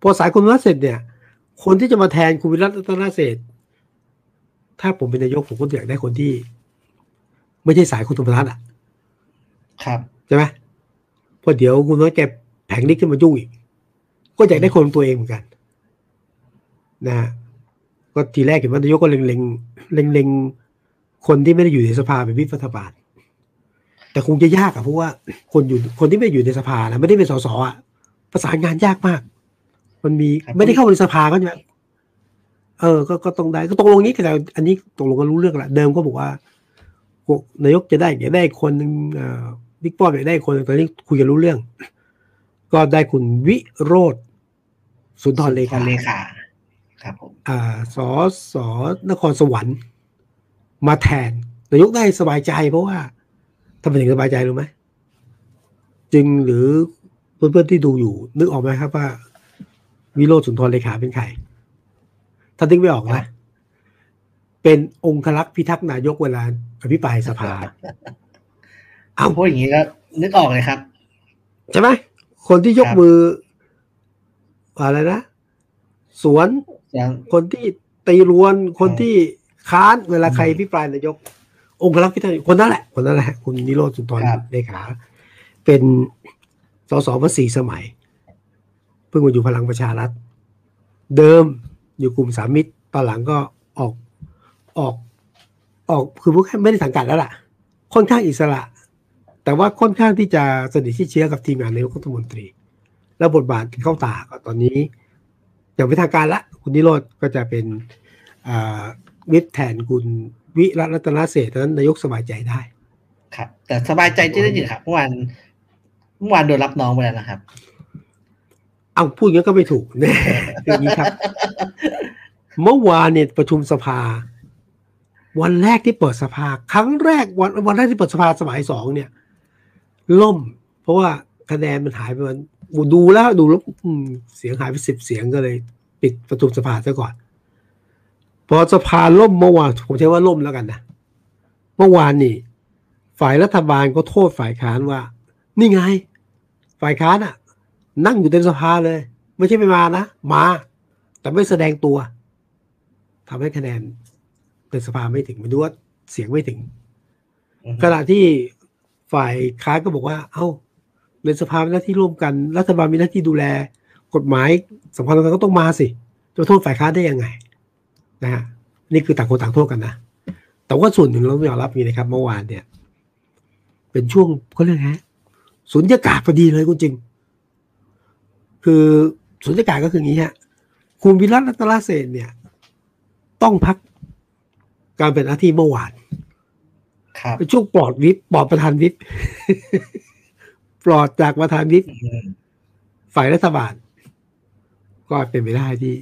พอสายคุณธรรมนัฐเสร็จเนี่ย คนที่จะมาแทนคุณวิรัตรัตนเศรษฐ์ถ้าผมเป็นนายกผมก็อยากได้คนที่ ไม่ใช่สายคุณธรรมนัฐอะ ครับใช่ไหมเพราะเดี๋ยวคุณน้อยแก แผงลิกขึ้นมายุ่งอีก ก็อยากได้คนของตัวเองเหมือนกัน นะฮะก็ทีแรกเห็นว่านายกก็เล็งเล็งเล็งเล็งๆคนที่ไม่ได้อยู่ในสภาเป็นวิปรัฐบาลแต่คงจะยากอะเพราะว่าคนอยู่คนที่ไม่อยู่ในสภานะไม่ได้เป็นสสอะประสานงานยากมาก มันมีครับไม่ได้เข้าในสภาก็ใช่ไหมเออ ก็ก็ต้องได้ก็ตกลงนี้แต่อันนี้ตกลงกันรู้เรื่องละเดิมก็บอกว่านายกจะได้อยากได้คนหนึ่งเอ่อบิ๊กป้อมอยากได้คนหนึ่งตอนนี้คุยกันรู้เรื่อง ก็ได้คุณวิโรธสุนทรเลขาเลขาครับผมอ่าสอสอนครสวรรค์มาแทนนายกได้สบายใจเพราะว่าทำไมถึงสบายใจรู้ไหมจึงหรือเพื่อนๆที่ดูอยู่ นึกออกไหมครับว่า วิโรธสุนทรเลขาเป็นใครถ้านึกไม่ออกนะเป็นองครักษ์พิทักษ์นายกเวลาอภิปรายสภา เอาเอ้าพูดอย่างนี้ก็นึกออกเลยครับ ใช่ไหม คนที่ยกครับมือ อะไรนะ สวนอย่างคนที่ตีรวน คนอืมที่ค้านเวลาใครอืมพิปรายนายก องครักษ์พิทักษ์คนนั้นแหละ คนนั้นแหละ คุณนิโรธสุนทรครับเลขา เป็นสสมาสี่สมัย เพิ่งมาอยู่พลังประชารัฐ เดิมอยู่กลุ่มสามมิตร ตอนหลังก็ออกออกออกคือพวกไม่ได้สังกัดแล้วล่ะ ค่อนข้างอิสระ แต่ว่าค่อนข้างที่จะสนิทที่เชื้อกับทีมงานนายกรัฐมนตรี แล้วบทบาทที่เข้าตาก็ตอนนี้อย่างเป็นทางการละ คุณนิโรธก็จะเป็นอ่าวิทย์แทนคุณวิรัตรัตนเศรษฐ์นั้นนายกสบายใจได้ครับ แต่สบายใจที่ได้ยินครับเมื่อวานเมื่อวานโดนรับน้องไปแล้วนะครับ เอาพูดอย่างนี้นก็ไม่ถูกแน่อย่างนี้ครับ เมื่อวานเนี่ยประชุมสภา วันแรกที่เปิดสภา ครั้งแรกวันวันแรกที่เปิดสภาสมัยสองเนี่ย ล่ม เพราะว่าคะแนนมันหายไปมันดูแล้วดูแล้วอืมเสียงหายไปสิบเสียงก็เลย ปิดประชุมสภาซะก่อน พอสภาล่มเมื่อวานผมใช้ว่าล่มแล้วกันนะเมื่อวานนี่ ฝ่ายรัฐบาลก็โทษฝ่ายค้านว่า นี่ไง ฝ่ายค้านอะนั่งอยู่เต็มสภาเลย ไม่ใช่ไม่มานะ มา แต่ไม่แสดงตัวทำให้คะแนนในสภาไม่ถึงไม่รู้ว่าเสียงไม่ถึงขณะที่ ฝ่ายค้านก็บอกว่า เอ้าในสภาเป็นหน้าที่ร่วมกัน รัฐบาลมีหน้าที่ดูแล กฎหมายสำคัญสำคัญก็ต้องมาสิจะโทษฝ่ายค้านได้ยังไงนะฮะนี่คือต่างคนต่างโทษกันนะแต่ว่าส่วนหนึ่งเราต้องยอมรับมีนะครับ เมื่อวานเนี่ย เป็นช่วงเขาเรียกไงสุญญากาศพอดีเลยคุณจริง คือสุญญากาศก็คืออย่างนี้ฮะคุณวิรัตรัตนเศษเนี่ย ต้องพักการเป็นหน้าที่เมื่อวาน เป็นช่วงปลอดวิปปลอดประธานวิปปลอดจากประธานวิปอืมฝ่ายรัฐบาล ก็เป็นไปได้ที่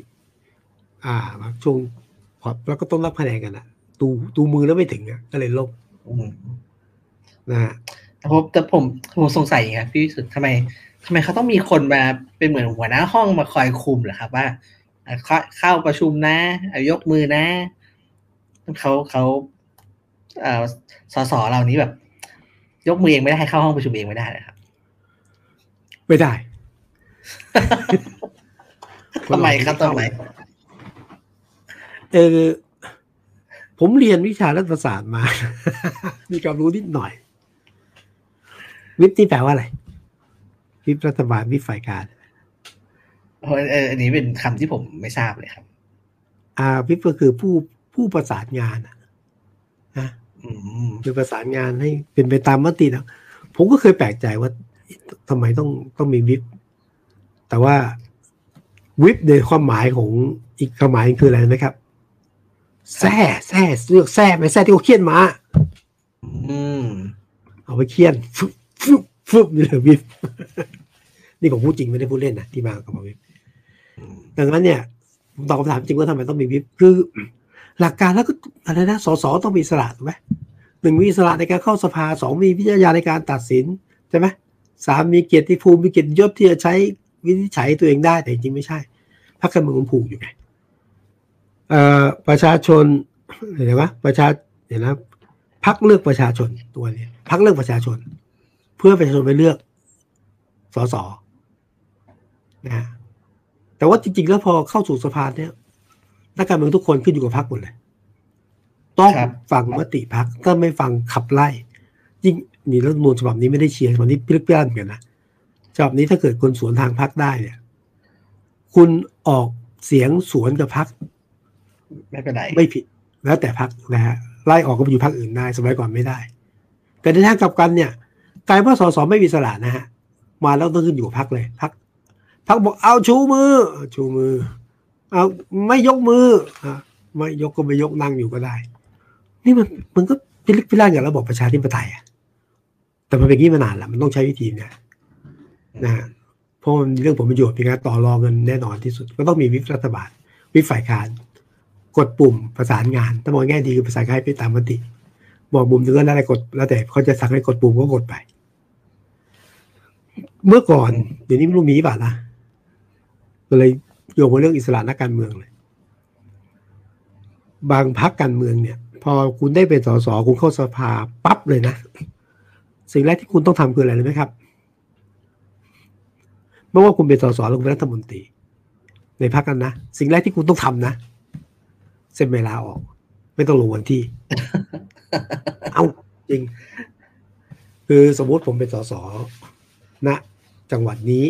อ่ามาช่วงพอแล้วก็ต้องรับคะแนนกันอะดูดูมือแล้วไม่ถึงอะก็เลยลบอืมนะฮะแต่ผมแต่ผมผมสงสัยอย่างเงี้ยพี่วิสุทธิ์ทำไมทำไมเขาต้องมีคนมาเป็นเหมือนหัวหน้าห้องมาคอยคุมเหรอครับ ว่าอะเข้าเข้าประชุมนะเอายกมือนะเขาเขาเอ่อ สสเหล่านี้แบบ ยกมือเองไม่ได้ให้เข้าห้องประชุมเองไม่ได้นะครับไม่ได้ทำไมครับทำไมเออผมเรียนวิชารัฐศาสตร์มา มีความรู้นิดหน่อย วิปนี่แปลว่าอะไร วิปรัฐบาลวิปฝ่ายการเออเอออันนี้เป็นคำที่ผมไม่ทราบเลยครับ อ่าวิปก็คือผู้ผู้ประสานงานอะนะอืม คือประสานงานให้เป็นไปตามมตินะผมก็เคยแปลกใจว่าทำไมต้องต้องมีวิปแต่ว่าวิปในความหมายของอีกความหมายหนึ่งคืออะไรไหมครับแซ่แซ่เลือกแซ่ไหมแซ่ที่เขาเขียนมาอืมเอาไปเคี่ยนฟึบฟึบฟึบนี่เลยวิบนี่ผมพูดจริงไม่ได้พูดเล่นนะที่มากับมาวิบดังนั้นเนี่ยผมตอบคำถามจริงว่าทำไมต้องมีวิบคือ หลักการแล้วก็อะไรนะสสต้องมีอิสระถูกไหมหนึ่งมีอิสระในการเข้าสภาสองมีวิทยาในการตัดสินใช่ไหมสามมีเกียรติภูมิมีเกียรติยศที่จะใช้วินิจฉัยตัวเองได้แต่จริงไม่ใช่พรรคการเมืองมันผูกอยู่ไงเอ่อประชาชนเห็นไหมประชาเห็นนะพักเลือกประชาชนตัวนี้พักเลือกประชาชน เพื่อประชาชนไปเลือกสสนะฮะแต่ว่าจริง ๆ แล้วพอเข้าสู่สภาเนี่ย นักการเมืองทุกคนขึ้นอยู่กับพรรคหมดเลย ต้องครับฟังมติพรรคถ้าไม่ฟังขับไล่ ยิ่งนี่รัฐธรรมนูญฉบับนี้ไม่ได้เชียร์ฉบับนี้พิลึกพิลั่นเหมือนกันนะฉบับนี้ถ้าเกิดคนสวนทางพรรคได้เนี่ย คุณออกเสียงสวนกับพรรคไม่เป็นไรไม่ผิด แล้วแต่พรรคนะฮะไล่ออกก็ไปอยู่พรรคอื่นได้สมัยก่อนไม่ได้ แต่ในทางกลับกันเนี่ยกลายว่าสสไม่มีอิสระนะฮะมาแล้วต้องขึ้นอยู่พักเลยพักพักบอกเอาชูมือชูมือ เอาไม่ยกมืออะไม่ยกก็ไม่ยกนั่งอยู่ก็ได้ นี่มันมันก็พิลึกพิลั่นอย่างระบบประชาธิปไตยอะแต่มันเป็นอย่างนี้มานานแล้วมันต้องใช้วิธีเนี่ยนะฮะเพราะมันเรื่องผลประโยชน์มีการต่อรองกันแน่นอนที่สุด ก็ต้องมีวิปรัฐบาล วิปฝ่ายค้านกดปุ่มประสานงาน ถ้ามองแง่ดีคือประสานงานไปตามมติมองมุมนึงก็แล้วแต่กดแล้วแต่เขาจะสั่งให้กดปุ่มก็กดไป เมื่อก่อน เดี๋ยวนี้ไม่รู้มีป่ะนะก็เลย โยงมาเรื่องอิสระนักการเมืองเลย บางพักการเมืองเนี่ย พอคุณได้เป็นสสคุณเข้าสภาปั๊บเลยนะ สิ่งแรกที่คุณต้องทำคืออะไรรู้ไหมครับไม่ว่าคุณเป็นสสหรือเป็นรัฐมนตรี ในพักกันนะ สิ่งแรกที่คุณต้องทำนะเซ็นเวลาออก ไม่ต้องลงวันที่ เอาจริง คือสมมุติผมเป็นสสณจังหวัดนี้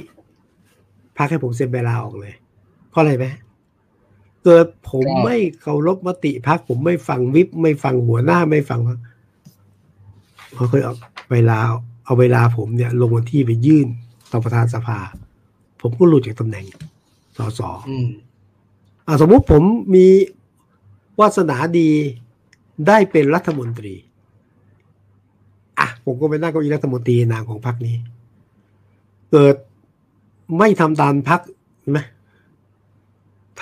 พักให้ผมเซ็นเวลาออกเลย เพราะอะไรไหมเกิดผมไม่เคารพมติพักผมไม่ฟังวิปไม่ฟังหัวหน้าไม่ฟังเขาเคยเอาเวลาเอาเวลาผมเนี่ย ลงวันที่ไปยื่นต่อประธานสภา ผมก็หลุดจากตำแหน่งสสอืมอ่าสมมุติผมมีวาสนาดีได้เป็นรัฐมนตรีอะผมก็ไปนั่งเก้าอี้รัฐมนตรีนามของพรรคนี้ เกิดไม่ทำตามพรรคเห็นไหม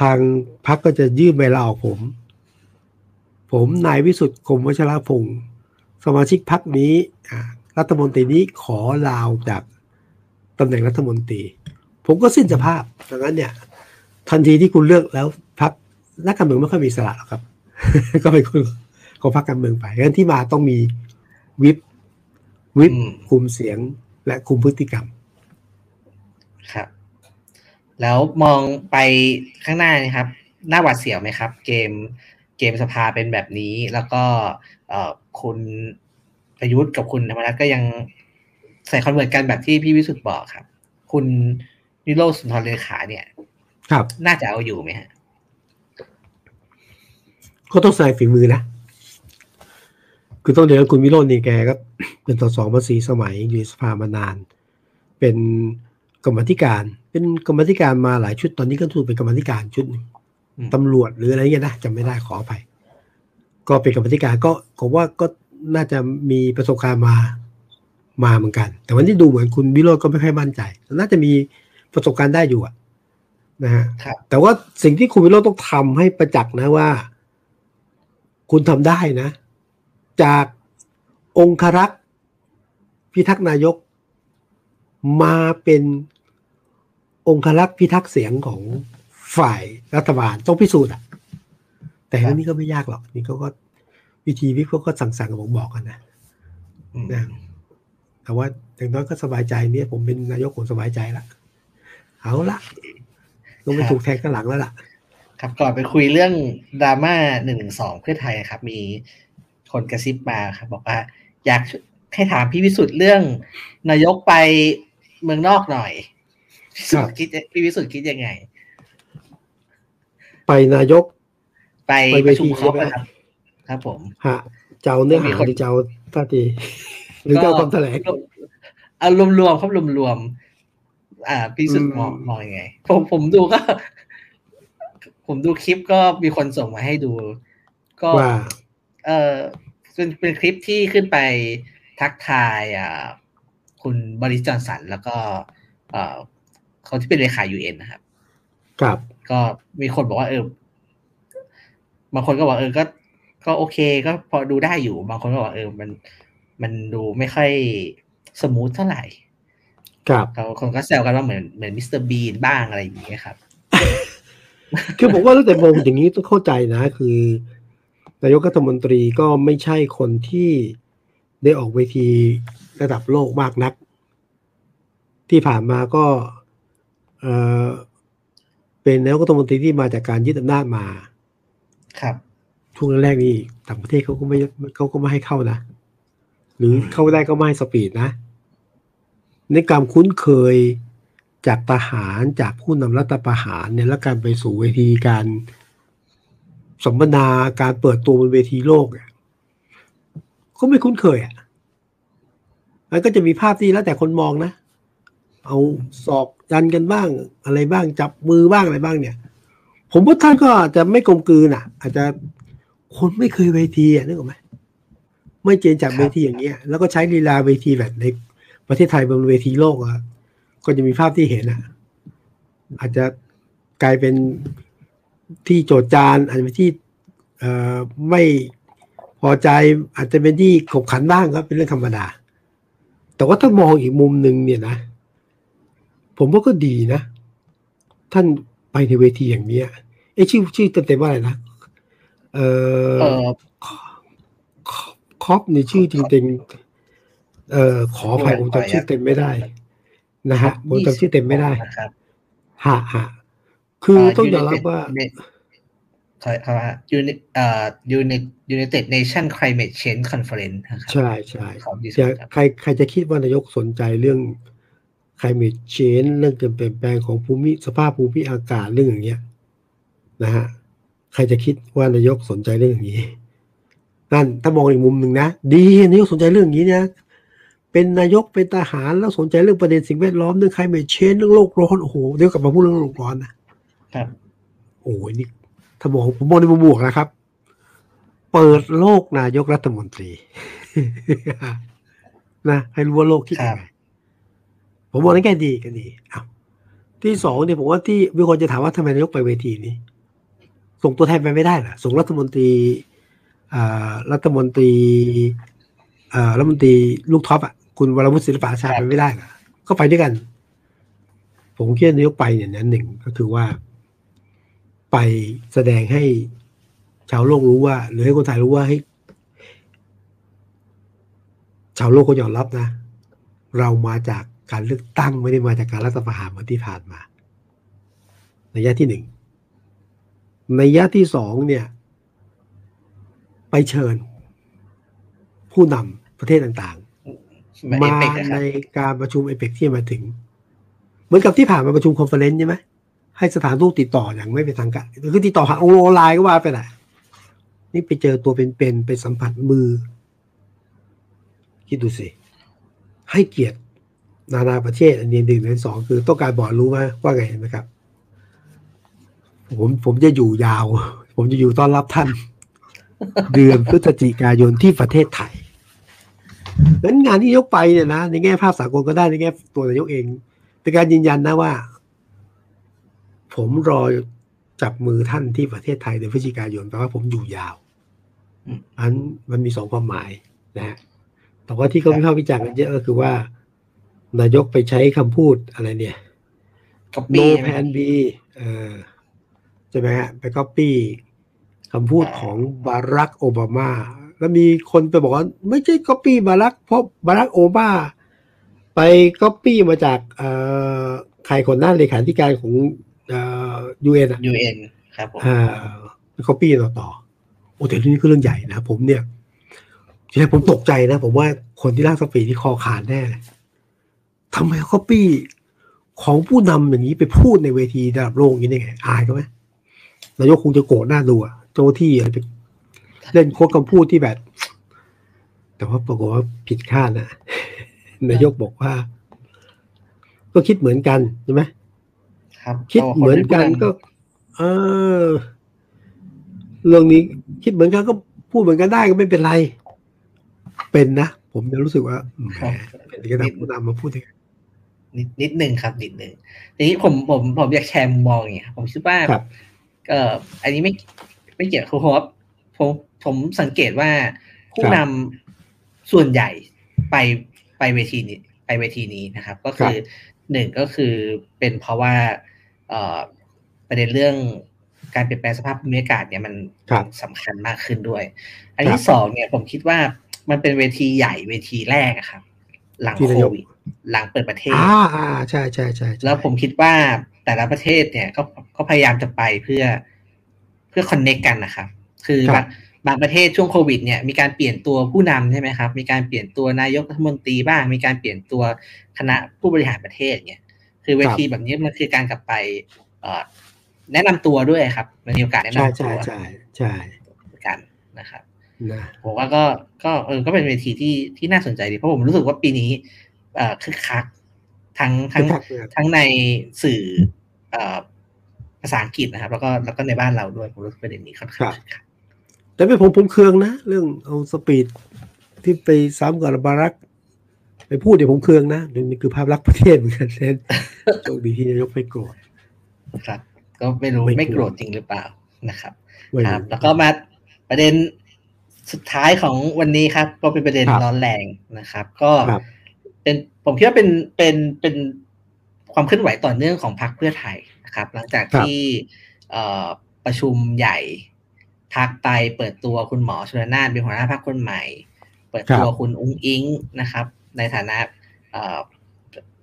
ทางพรรคก็จะยื่นใบลาออกผม ผมนายวิสุทธิ์คมวัชรพงศ์สมาชิกพรรคนี้อ่ารัฐมนตรีนี้ขอลาออกจากตำแหน่งรัฐมนตรี ผมก็สิ้นสภาพดังนั้นเนี่ย ทันทีที่คุณเลือกแล้วพรรคนักการเมืองไม่ค่อยมีอิสระหรอกครับ ก็เป็นคนของพรรคการเมืองไปงั้นที่มาต้องมีวิปวิปอืมคุมเสียงและคุมพฤติกรรม ครับ แล้วมองไปข้างหน้านะครับ หน้าหวาดเสียวไหมครับ เกมเกมสภาเป็นแบบนี้ แล้วก็เอ่อคุณประยุทธ์กับคุณธรรมนัสก็ยังใส่ Converse กันแบบที่พี่วิสุทธิ์บอกครับ คุณนิโรธสุนทรเลขาเนี่ย ครับ น่าจะเอาอยู่ไหมฮะก็ต้องใส่ฝีมือนะคือต้องเรียนว่าคุณวิโรจน์นี่แกก็เป็นส.ส.มาสี่สมัยอยู่ในสภามานาน เป็น กรรมาธิการ เป็นกรรมาธิการมาหลายชุดตอนนี้ก็ถูกเป็นกรรมาธิการชุดหนึ่งอืมตำรวจหรืออะไรเงี้ยนะจำไม่ได้ขอไปก็เป็นกรรมาธิการก็ผมว่าก็น่าจะมีประสบการณ์มามาเหมือนกัน แต่วันนี้ดูเหมือนคุณวิโรจน์ก็ไม่ค่อยมั่นใจ น่าจะมีประสบการณ์ได้อยู่อะนะฮะครับแต่ว่าสิ่งที่คุณวิโรจน์ต้องทำให้ประจักษ์นะว่า คุณทำได้นะ จากองครักษ์พิทักษ์นายกมาเป็น องครักษ์พิทักษ์เสียงของฝ่ายรัฐบาลต้องพิสูจน์อะ แต่เรื่องนี้ก็ไม่ยากหรอกนี่เขาก็วิธีวิเคราะห์ก็สั่งๆบอกบอกกันนะอืมนะแต่ว่าอย่างน้อยก็สบายใจเนี่ย ผมเป็นนายกผมสบายใจละเอาละต้องไม่ถูกแทงข้างหลังแล้วล่ะ ครับก่อนไปคุยเรื่องดราม่าหนึ่งสองเพื่อไทยครับ มีคนกระซิบมาครับ บอกว่า อยากให้ถามพี่วิสุทธ์เรื่องนายกไปเมืองนอกหน่อย พี่สุทธ์คิดพี่วิสุทธ์คิดยังไง ไปนายก ไปไปปเวระชุทีมครบใช่ไหมนะครับครับผมฮะเจ้าเนื้อมีหาคนหรือเจ้าท่าทีหรือเจ้าคำแถลงเอารวมๆครับรวมๆอ่า พี่สุดอืมมองมองยังไง ผมผมดูก็ ผมดูคลิปก็มีคนส่งมาให้ดู ก็ว่าเออเป็นเป็นคลิปที่ขึ้นไปทักทายอ่าคุณบอริสจอห์นสันแล้วก็ เอ่อเขาที่เป็นเลขา UN นะครับกับ ก็มีคนบอกว่าเออบางคนก็บอกเออก็ก็โอเคก็พอดูได้อยู่ บางคนก็บอกเออมันมันดูไม่ค่อย smooth เท่าไหร่กับเขาคนก็แซวกันว่าเหมือนเหมือน Mr. Bean บ้างอะไรอย่างเงี้ยครับ คือผมว่าตั้งแต่มองอย่างนี้ต้องเข้าใจนะ คือนายกรัฐมนตรีก็ไม่ใช่คนที่ได้ออกเวทีระดับโลกมากนัก ที่ผ่านมาก็ เออเป็นนายกรัฐมนตรีที่มาจากการยึดอำนาจมา ครับช่วงแรกๆนี่ต่างประเทศเขาก็ไม่เขาก็ไม่ให้เข้านะ หรือเข้าได้ก็ไม่ให้สปีดนะ ในการคุ้นเคยจากทหารจากผู้นำรัฐประหารเนี่ยและการไปสู่เวทีการสัมมนาการเปิดตัวบนเวทีโลกเนี่ยก็ไม่คุ้นเคยอะมันก็จะมีภาพที่แล้วแต่คนมองนะ เอาศอก ยันกันบ้างอะไรบ้างจับมือบ้างอะไรบ้างเนี่ย ผมว่าท่านก็อาจจะไม่กลมกลืนอะ อาจจะคนไม่เคยเวทีอะนึกออกไหมไม่เจนจากเวทีอย่างเงี้ย แล้วก็ใช้ลีลาเวทีแบบในประเทศไทยบนเวทีโลกอะก็จะมีภาพที่เห็นอะ อาจจะกลายเป็นที่โจดจานอาจจะเป็นที่เอ่อไม่พอใจอาจจะเป็นที่ขบขันบ้างครับเป็นเรื่องธรรมดา แต่ว่าถ้ามองอีกมุมหนึ่งเนี่ยนะ ผมว่าก็ดีนะ ท่านไปในเวทีอย่างเนี้ยเอ้ชื่อชื่อเต็มๆว่าอะไรนะ เอ่อเออคอปในชื่อจริงๆเอ่อขออภัยผมจำชื่อเต็มไม่ได้ นะฮะผมจำชื่อเต็มไม่ได้นะครับฮะฮะคือต้องยอมรับว่าขอครับว่า Uni เอ่อ Uni- United Nation Climate Change Conference นะครับใช่ใช่ของดีสุจะดครับใครใครจะคิดว่านายกสนใจเรื่อง climate change เรื่องการเปลี่ยนแปลงของภูมิสภาพภูมิอากาศเรื่องอย่างเงี้ยนะฮะใครจะคิดว่านายกสนใจเรื่องอย่างนี้นั่นถ้ามองอีกมุมหนึ่งนะดีนายกสนใจเรื่องอย่างนี้นะเป็นนายกเป็นทหารแล้วสนใจเรื่องประเด็นสิ่งแวดล้อมเรื่อง climate change เรื่องโลกร้อนโอ้โหเดี๋ยวกลับมาพูดเรื่องโลกร้อนนะครับโอ้ยนี่ถ้ามองผมมองในมุมบวกนะครับ เปิดโลกนายกรัฐมนตรีนะให้รู้ว่าโลกคิดยังไง ผมมองในแง่ดีก็ดีอ้าวที่สองเนี่ยผมว่าที่มีคนจะถามว่าทำไมนายกไปเวทีนี้ ส่งตัวแทนไปไม่ได้เหรอส่งรัฐมนตรีอ่ารัฐมนตรีอ่ารัฐมนตรีลูกท็อปอะคุณวรวุฒิศิลปะอาชาไปไม่ได้เหรอก็ไปด้วยกัน ผมคิดว่านายกไปเนี่ยนะหนึ่งก็คือว่า ไปแสดงให้ชาวโลกรู้ว่า หรือให้คนไทยรู้ว่าให้ชาวโลกเขายอมรับนะ เรามาจาก การเลือกตั้งไม่ได้มาจากการรัฐประหารเหมือนที่ผ่านมา นัยยะที่หนึ่งนัยยะที่สองเนี่ย ไปเชิญ ผู้นำประเทศต่างๆแบบมาเอเปกนะคือในรับการประชุมเอเปกที่จะมาถึง เหมือนกับที่ผ่านมาประชุม conference ใช่ไหมให้สถานทูตติดต่ออย่างไม่เป็นทางการคือติดต่อผ่านออนไลน์ก็ว่าไปแหละนี่ไปเจอตัวเป็นๆไปสัมผัสมือ คิดดูสิให้เกียรติ นานาประเทศ อันนี้หนึ่งอันสองคือต้องการบอกรู้ไหมว่าไงนะครับ ผมผมจะอยู่ยาว ผมจะอยู่ต้อนรับท่าน เดือนพฤศจิกายนที่ประเทศไทยนั้นงานที่ยกไปเนี่ยนะในแง่ภาพสากลก็ได้ในแง่ตัวนายกเองเป็นการยืนยันนะว่า ผมรอจับมือท่านที่ประเทศไทยเดือนพฤศจิกายนแปลว่าผมอยู่ยาวอืมอันมันมีสองความหมายนะฮะแต่ว่าที่เขาวิพากษ์วิจารณ์กันเยอะก็คือว่า นายกไปใช้คำพูดอะไรเนี่ยก็ no ปีใช่ไหม plan B เออใช่ไหมฮะไปก๊อปปี้คำพูดของบารัคโอบามา แล้วมีคนไปบอกว่าไม่ใช่ก๊อปปี้บารัคเพราะบารัคโอบามาไปก๊อปปี้มาจากเอ่อใครคนหน้าเลขาธิการของเอ่อ UN อะ UN ครับผมอ่าไปก๊อปปี้ต่อต่อโอ้แต่เรื่องนี้ก็เรื่องใหญ่นะผมเนี่ยทีแรกผมตกใจนะ ผมว่าคนที่ร่าง speech นี้คอขาดแน่เลย ทำไมก๊อปปี้ของผู้นำอย่างนี้ไปพูดในเวทีระดับโลกอย่างนี้ได้ไงอายเขาไหมนายกคงจะโกรธหน้าดูอะเจ้าหน้าที่อะไรไปเล่น quote คำพูดที่แบบ แต่ว่าปรากฏว่าผิดคาดนะนายกบอกว่า ก็คิดเหมือนกันใช่ไหมครับ คิดเหมือนกันก็ เออ เรื่องนี้คิดเหมือนกันก็พูดเหมือนกันได้ก็ไม่เป็นไร เป็นนะ ผมจะรู้สึกว่าแหมเป็นกระดับผู้นำมาพูดอย่าง นี้นิดนิดหนึ่งครับนิดหนึ่งทีนี้ผมผมผมอยากแชร์มุมมองอย่างเงี้ยครับผมคิดว่าครับเอ่ออันนี้ไม่ไม่เกี่ยวคือผมว่าผมผมสังเกตว่าผู้นำส่วนใหญ่ไปไปเวทีนี้ ไปเวทีนี้นะครับ ก็คือหนึ่งก็คือเป็นเพราะว่าเอ่อประเด็นเรื่องการเปลี่ยนแปลงสภาพภูมิอากาศเนี่ยมันครับสำคัญมากขึ้นด้วย อันครัที่บสองเนี่ยผมคิดว่ามันเป็นเวทีใหญ่เวทีแรกอะครับ หลังที่โคนายกวิด หลังเปิดประเทศอ่าอ่าใช่ใช่ใช่ใช่แล้วผมคิดว่าแต่ละประเทศเนี่ยก็ก็พยายามจะไปเพื่อเพื่อคอนเน็กกันนะครับ คือบางบางประเทศช่วงโควิดเนี่ยมีการเปลี่ยนตัวผู้นำใช่ไหมครับ มีการเปลี่ยนตัวนายกรัฐมนตรีบ้าง มีการเปลี่ยนตัวคณะผู้บริหารประเทศเนี่ยคือเวทีแบบนี้มันคือการกลับไปเอ่อแนะนำตัวด้วยครับมันมีโอกาสแนะใช่นำตัใช่วใช่ใช่กันนะครับนนะผมว่าก็ก็เออก็เป็นเวทีที่ที่น่าสนใจดีเพราะผมรู้สึกว่าปีนี้เอ่อ คึกคัก ทั้งทั้งคึกคักเลยทั้งในสื่อเอ่อภาษาอังกฤษนะครับ แล้วก็แล้วก็ในบ้านเราด้วยผมรู้สึกประเด็นนี้ค่อนข้างคึกคักแต่ไม่ผมผมเคืองนะ เรื่องเอาสปีดที่ไปซ้ำกับบารักไปพูดเดี๋ยวผมเคืองนะนี่คือภาพลักษณ์ประเทศเหมือนกันเช่นโชคดีที่นายกไม่โกรธครับ ก็ไม่รู้ไม่ไม่โกโกรรธธจริงหรือเปล่านะครับไม่ครับรู้แล้วก็มาประเด็นสุดท้ายของวันนี้ครับ ก็เป็นประเด็นครับร้อนแรงนะครับ ก็ครับ เป็นผมคิดว่าเป็นเป็นเป็นความเคลื่อนไหวต่อเนื่องของพรรคเพื่อไทยนะครับ หลังจากครับที่เอ่อประชุมใหญ่พักไปเปิดตัวคุณหมอชลนานเป็นหัวหน้าพรรคคนใหม่ เปิดตัวคุณอุ้งอิงนะครับ ในฐานะเอ่อ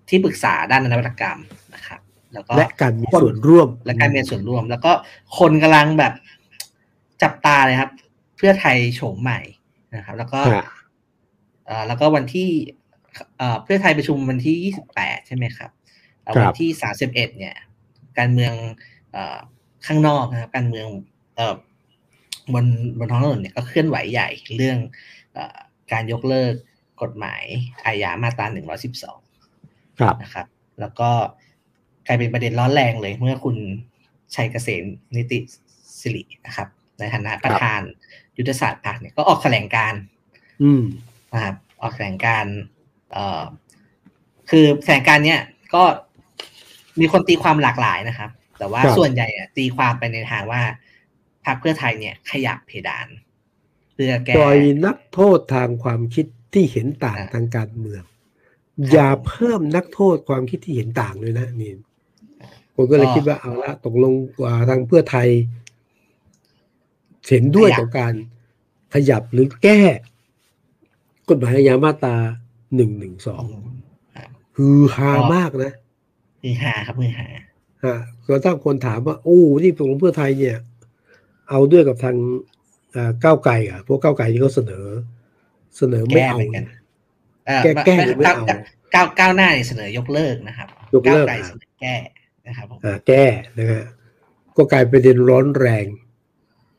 ที่ปรึกษาด้านนวัตกรรมนะครับ แล้วก็และการมีส่วนร่วม และการมีส่วนร่วม แล้วก็คนกำลังแบบจับตาเลยครับ เพื่อไทยโฉมใหม่นะครับ แล้วก็ฮะเอ่อแล้วก็วันที่ เอ่อเพื่อไทยประชุมวันที่ยี่สิบแปดใช่ไหมครับเอ่อครับวันที่สามสิบเอ็ดเนี่ย การเมืองเอ่อข้างนอกนะครับ การเมืองเอ่อบนบนท้องถนนเนี่ยก็เคลื่อนไหวใหญ่เรื่องเอ่อการยกเลิกกฎหมายอาญามาตราหนึ่งร้อยสิบสองครับนะครับ แล้วก็กลายเป็นประเด็นร้อนแรงเลย เมื่อคุณชัยเกษมนิติสิรินะครับ ในฐานะประธานยุทธศาสตร์พรรคเนี่ยก็ออกแถลงการณ์อืมนะครับออกแถลงการณ์เอ่อ คือแถลงการณ์เนี้ยก็มีคนตีความหลากหลายนะครับ แต่ว่าครับส่วนใหญ่อะตีความไปในทางว่าพรรคเพื่อไทยเนี่ย ขยับเพดาน เพื่อแก้ปล่อยนักโทษทางความคิดที่เห็นต่างอ่าทางการเมืองครับอย่าเพิ่มนักโทษความคิดที่เห็นต่างเลยนะนี่ผมก็เลยก็คิดว่าเอาละตกลงกว่าทางเพื่อไทย เห็นด้วยขยับกับการขยับหรือแก้ กฎหมายอาญามาตรา หนึ่งหนึ่งสองครับคือฮามากนะมือหาครับมือหาฮะก็ต้องคนถามว่า โอ้นี่ตกลงเพื่อไทยเนี่ย เอาด้วยกับทางอ่าก้าวไกลอะพวกก้าวไกลที่เขาเสนอ เสนอไม่แก้เอาเหมือนกันเนี่ยเอ่อแก้แก้หรือไม่ก้าวเอาก้าวก้าวหน้าเนี่ยเสนอยกเลิกนะครับยกเลิกาวไกลอะเสนอแก้นะครับผมอ่าแก้นะฮะก็กลายเป็นประเด็นร้อนแรง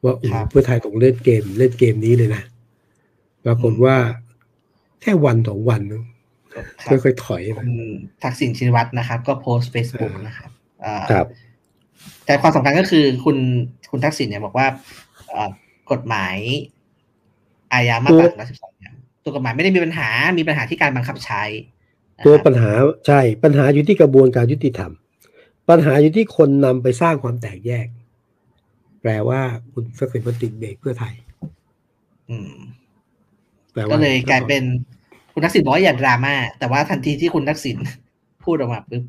ว่าโอ้โหครับเพื่อไทยต้องเล่นเกมเล่นเกมนี้เลยนะปรากฏว่า แค่วันสองวันนึงครับค่อยๆถอยไปคุณทักษิณชินวัตรนะครับ ก็โพสต์ Facebook อ่านนะครับเอ่อครับ แต่ความสำคัญก็คือคุณคุณทักษิณเนี่ยบอกว่าเอ่อกฎหมาย อาญามาตรา112เนี่ยตัวกฎหมายไม่ได้มีปัญหา มีปัญหาที่การบังคับใช้นะครับตัวปัญหาใช่ ปัญหาอยู่ที่กระบวนการยุติธรรม ปัญหาอยู่ที่คนนำไปสร้างความแตกแยก แปลว่าคุณสักดิ์สิทธิ์มันติดเบรกเพื่อไทย อืมแปลว่า ก็เลยกลายเป็นคุณทักษิณบอกว่าอย่าดราม่าแต่ว่าทันทีที่คุณทักษิณพูดออกมาปุ๊บ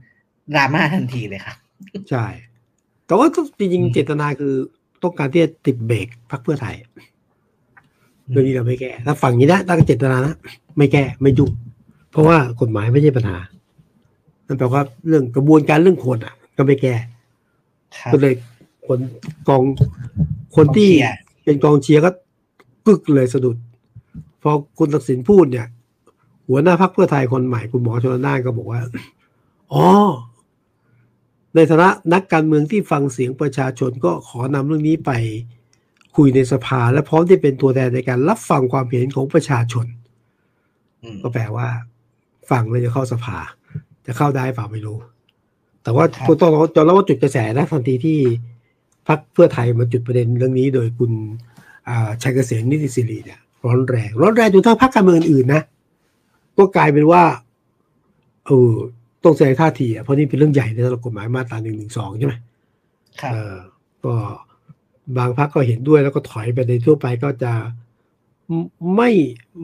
ดราม่าทันทีเลยครับใช่ แต่ว่าจริงอืมๆเจตนาคือต้องการที่จะติดเบรกพรรคเพื่อไทยเรื่องนี้เราไม่แก้ถ้าฝั่งนี้นะตั้งเจตนานะไม่แก้ไม่ยุ่งเพราะว่ากฎหมายไม่ใช่ปัญหานั่นแปลว่าเรื่องกระบวนการเรื่องคนอะ ก็ไม่แก้ครับก็เลยคนกองคนที่กองเชียร์เป็นกองเชียร์ก็กึกเลยสะดุด พอคุณตักสินพูดเนี่ย หัวหน้าพรรคเพื่อไทยคนใหม่คุณหมอชลนานก็บอกว่า อ๋อ ในฐานะนักการเมืองที่ฟังเสียงประชาชนก็ขอนำเรื่องนี้ไปคุยในสภา และพร้อมที่เป็นตัวแทนในการรับฟังความเห็นของประชาชนอืมก็แปลว่าฟังแล้วจะเข้าสภา จะเข้าได้เปล่าไม่รู้ แต่ว่าครับต้องต้องจะเล่าว่าจุดกระแสนะทันทีที่พรรคเพื่อไทยมาจุดประเด็นเรื่องนี้โดยคุณอ่าชัยเกษมนิติสิริเนี่ย ร้อนแรง ร้อนแรงจนทั้งพรรคการเมืองอื่นๆนะก็กลายเป็นว่าเออต้องแสดงท่าทีอะเพราะนี่เป็นเรื่องใหญ่ในสำหรับกฎหมายมาตราหนึ่งหนึ่งสองใช่ไหมครับเออก็บางพรรคก็เห็นด้วยแล้วก็ถอยไปในทั่วไปก็จะไม่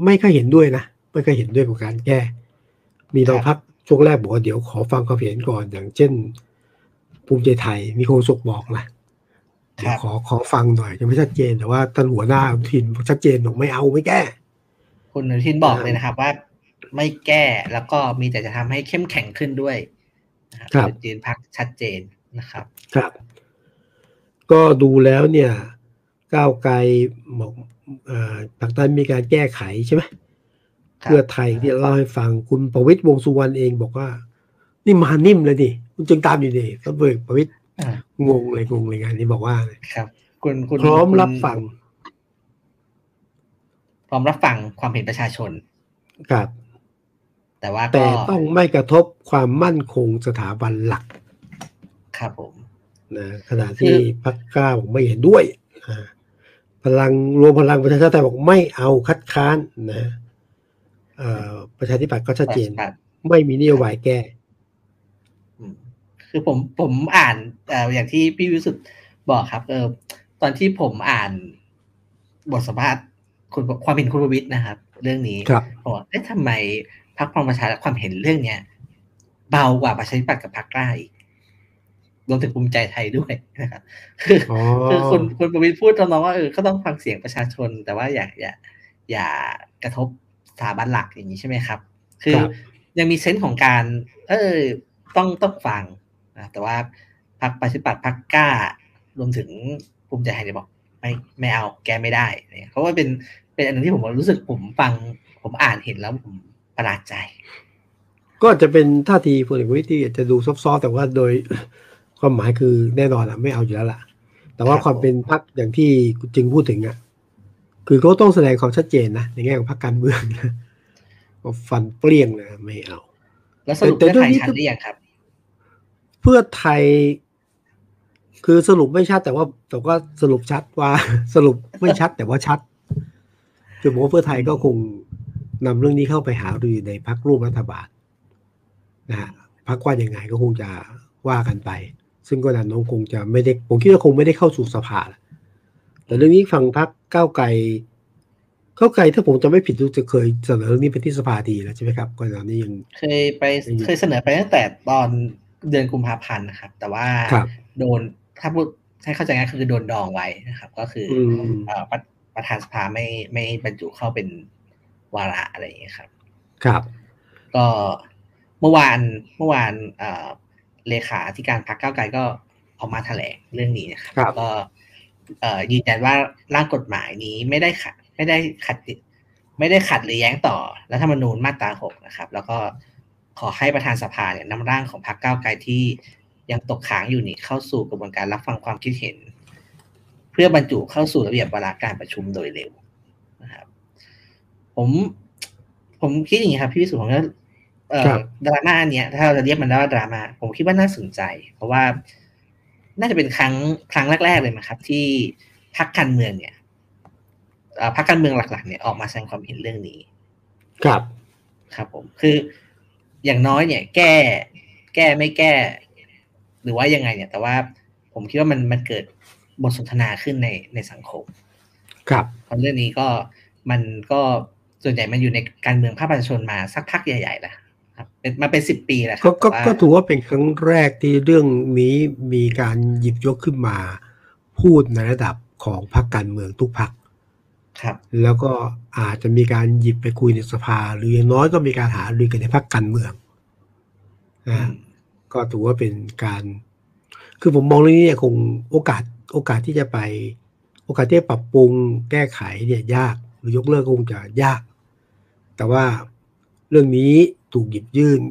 ไม่ค่อยเห็นด้วยนะไม่ค่อยเห็นด้วยกับการแก้ มีบางพรรคช่วงแรกบอกว่าเดี๋ยวขอฟังความเห็นก่อน อย่างเช่น ภูมิใจไทยมีโคศกบอกนะเดี๋ยว ขอขอฟังหน่อยยังไม่ชัดเจนแต่ว่าท่านหัวหน้าอนุทินบอกชัดเจนบอกไม่เอาไม่แก้ คุณอนุทินบอกเลยนะครับว่าไม่แก้แล้วก็มีแต่จะทำให้เข้มแข็งขึ้นด้วยนะคครัรับจุดยืนพักชัดเจนนะครับ ครับ ก็ดูแล้วเนี่ย ก้าวไกลบอกเอ่อทางด้านมีการแก้ไขใช่ไหมครับเพื่อไทยที่เล่าให้ฟังคุณประวิตยวงษ์สุวรรณเองบอกว่า นี่มานิ่มเลยดิคุณจึงตามอยู่ดิก็เบิกประวิตยอ่า งงเลยงงเลยงานนี้บอกว่าครับคุณคุณพร้อมคุณรับฟัง พร้อมรับฟังความเห็นประชาชน ครับ แต่ว่าแต่ก็ต้องไม่กระทบความมั่นคงสถาบันหลัก ครับผมนะขณะที่พรรคกล้าบอกไม่เห็นด้วยอ่าพลังรวมพลังประชาชาติไทยบอกไม่เอาคัดค้านนะเอ่อประชาธิปัตย์ก็ชัดเจนครับไม่มีนโยบายแก้อืม คือผมผมอ่านเอ่ออย่างที่พี่วิสุทธ์บอกครับ เออตอนที่ผมอ่านบทสัมภาษณ์คุณความเห็นคุณประวิทย์นะครับ เรื่องนี้ครับผมว่าเอ๊ะทำไมพรรคพลังประชารัฐความเห็นเรื่องเนี้ยเบากว่าประชาธิปัตย์กับพรรคกล้าอีกรวมถึงภูมิใจไทยด้วยนะครับคืออ๋อคือคุณคุณประวิทย์พูดตรงๆว่าเออก็ต้องฟังเสียงประชาชน แต่ว่าอย่าอย่าอย่ากระทบสถาบันหลักอย่างนี้ใช่ไหมครับ คือครับยังมีเซนส์ของการ เออต้องต้องฟัง นะแต่ว่าพรรคประชาธิปัตย์พรรคกล้ารวมถึงภูมิใจไทยเนี่ยบอกไม่ไม่เอาแกไม่ได้เนี่ยเพราะว่าเป็นเป็นอันหนึงที่ผมรู้สึกผมฟังผมอ่านเห็นแล้วผมประหลาดใจ ก็จะเป็นท่าทีพลเอกประวิตยที่จะดูซอฟต์ๆแต่ว่าโดยความหมายคือแน่นอนอะไม่เอาอยู่แล้วล่ะ แต่ว่าครับความเป็นพรรคอย่างที่จริงพูดถึงอะคือเขาต้องแสดงความชัดเจนนะในแง่ของพรรคการเมืองนะว่าฟันเปรี้ยงนะไม่เอา แล้วสรุปแต่เพื่อแต่ไทยเรื่องนี้ชัดหรือยังครับเพื่อไทย คือสรุปไม่ชัด แต่ว่าแต่ว่าสรุปชัดว่า สรุปไม่ชัด แต่ว่าชัดคือผมว่าเพื่อไทยก็คงนำเรื่องนี้เข้าไปหารือในพักร่วมรัฐบาลนะฮะพักว่ายังไงก็คงจะว่ากันไป ซึ่งก็แนน้มคงจะไม่ได้ผมคิดว่าคงไม่ได้เข้าสู่สภาแต่เรื่องนี้ฟังพักก้าวไกลก้าวไกลถ้าผมจะไม่ผิดรู้จะเคยเสนอเรื่องนี้ไปที่สภาดีแล้วใช่ไหมครับก่อนหน้านี้ยังเคยไปเคยเสนอไปตั้งแต่ตอน เดือนกุมภาพันธ์นะครับ แต่ว่าครับโดนถ้าพูดให้เข้าใจง่ายคือโดนดองไว้นะครับ ก็คือออืมเอ่อประประธานสภาไม่ไม่บรรจุเข้าเป็นวาระอะไรอย่างเงี้ยครับ ครับ ก็เมื่อวานเมื่อวานเอ่อเลขาธิการพรรคก้าวไกลก็ออกมาแถลงเรื่องนี้นะครับครับก็เอ่อยืนยันว่าร่างกฎหมายนี้ไม่ได้ขัดไม่ได้ขัด ไม่ได้ขัดหรือแย้งต่อรัฐธรรมนูญมาตราหกนะครับ แล้วก็ ขอให้ประธานสภาเนี่ยนำร่างของพรรคก้าวไกลที่ยังตกค้างอยู่นี่เข้าสู่กระบวนการรับฟังความคิดเห็น เพื่อบรรจุเข้าสู่ระเบียบวาระการประชุมโดยเร็วนะครับ ผมผมคิดอย่างนี้ครับ พี่วิสุทธิ์ผมว่าเอ่อครับดราม่าเนี้ยถ้าเราจะเรียกมันว่าดราม่าผมคิดว่าน่าสนใจ เพราะว่าน่าจะเป็นครั้งครั้งแรก ๆเลยนะครับ ที่พรรคการเมืองเนี่ยเอ่อพรรคการเมืองหลัก ๆ เนี่ยออกมาแสดงความเห็นเรื่องนี้ ครับ ครับผมคือ อย่างน้อยเนี่ย แก้ แก้ไม่แก้ หรือว่ายังไง เนี่ย แต่ว่าผมคิดว่ามันมันเกิดบทสนทนาขึ้นในในสังคม ครับเพราะเรื่องนี้ก็มันก็ส่วนใหญ่มันอยู่ในการเมืองภาคประชาชนมาสักพักใหญ่ๆแล้วครับเป็นมาเป็นสิบปีแล้วคก็รับก็แต่ว่าก็ถือว่าเป็นครั้งแรกที่เรื่องนี้มีการหยิบยกขึ้นมา พูดในระดับของพรรคการเมืองทุกพรรค ครับ แล้วก็อาจจะมีการหยิบไปคุยในสภา หรืออย่างน้อยก็มีการหารือกันในพรรคการเมืองนะฮะก็ถือว่าเป็นการ คือผมมองเรื่องนี้เนี่ยคงโอกาสโอกาสที่จะไป โอกาสที่จะปรับปรุงแก้ไขเนี่ยยาก หรือยกเลิกก็คงจะยาก แต่ว่าเรื่องนี้ถูกหยิบยื่น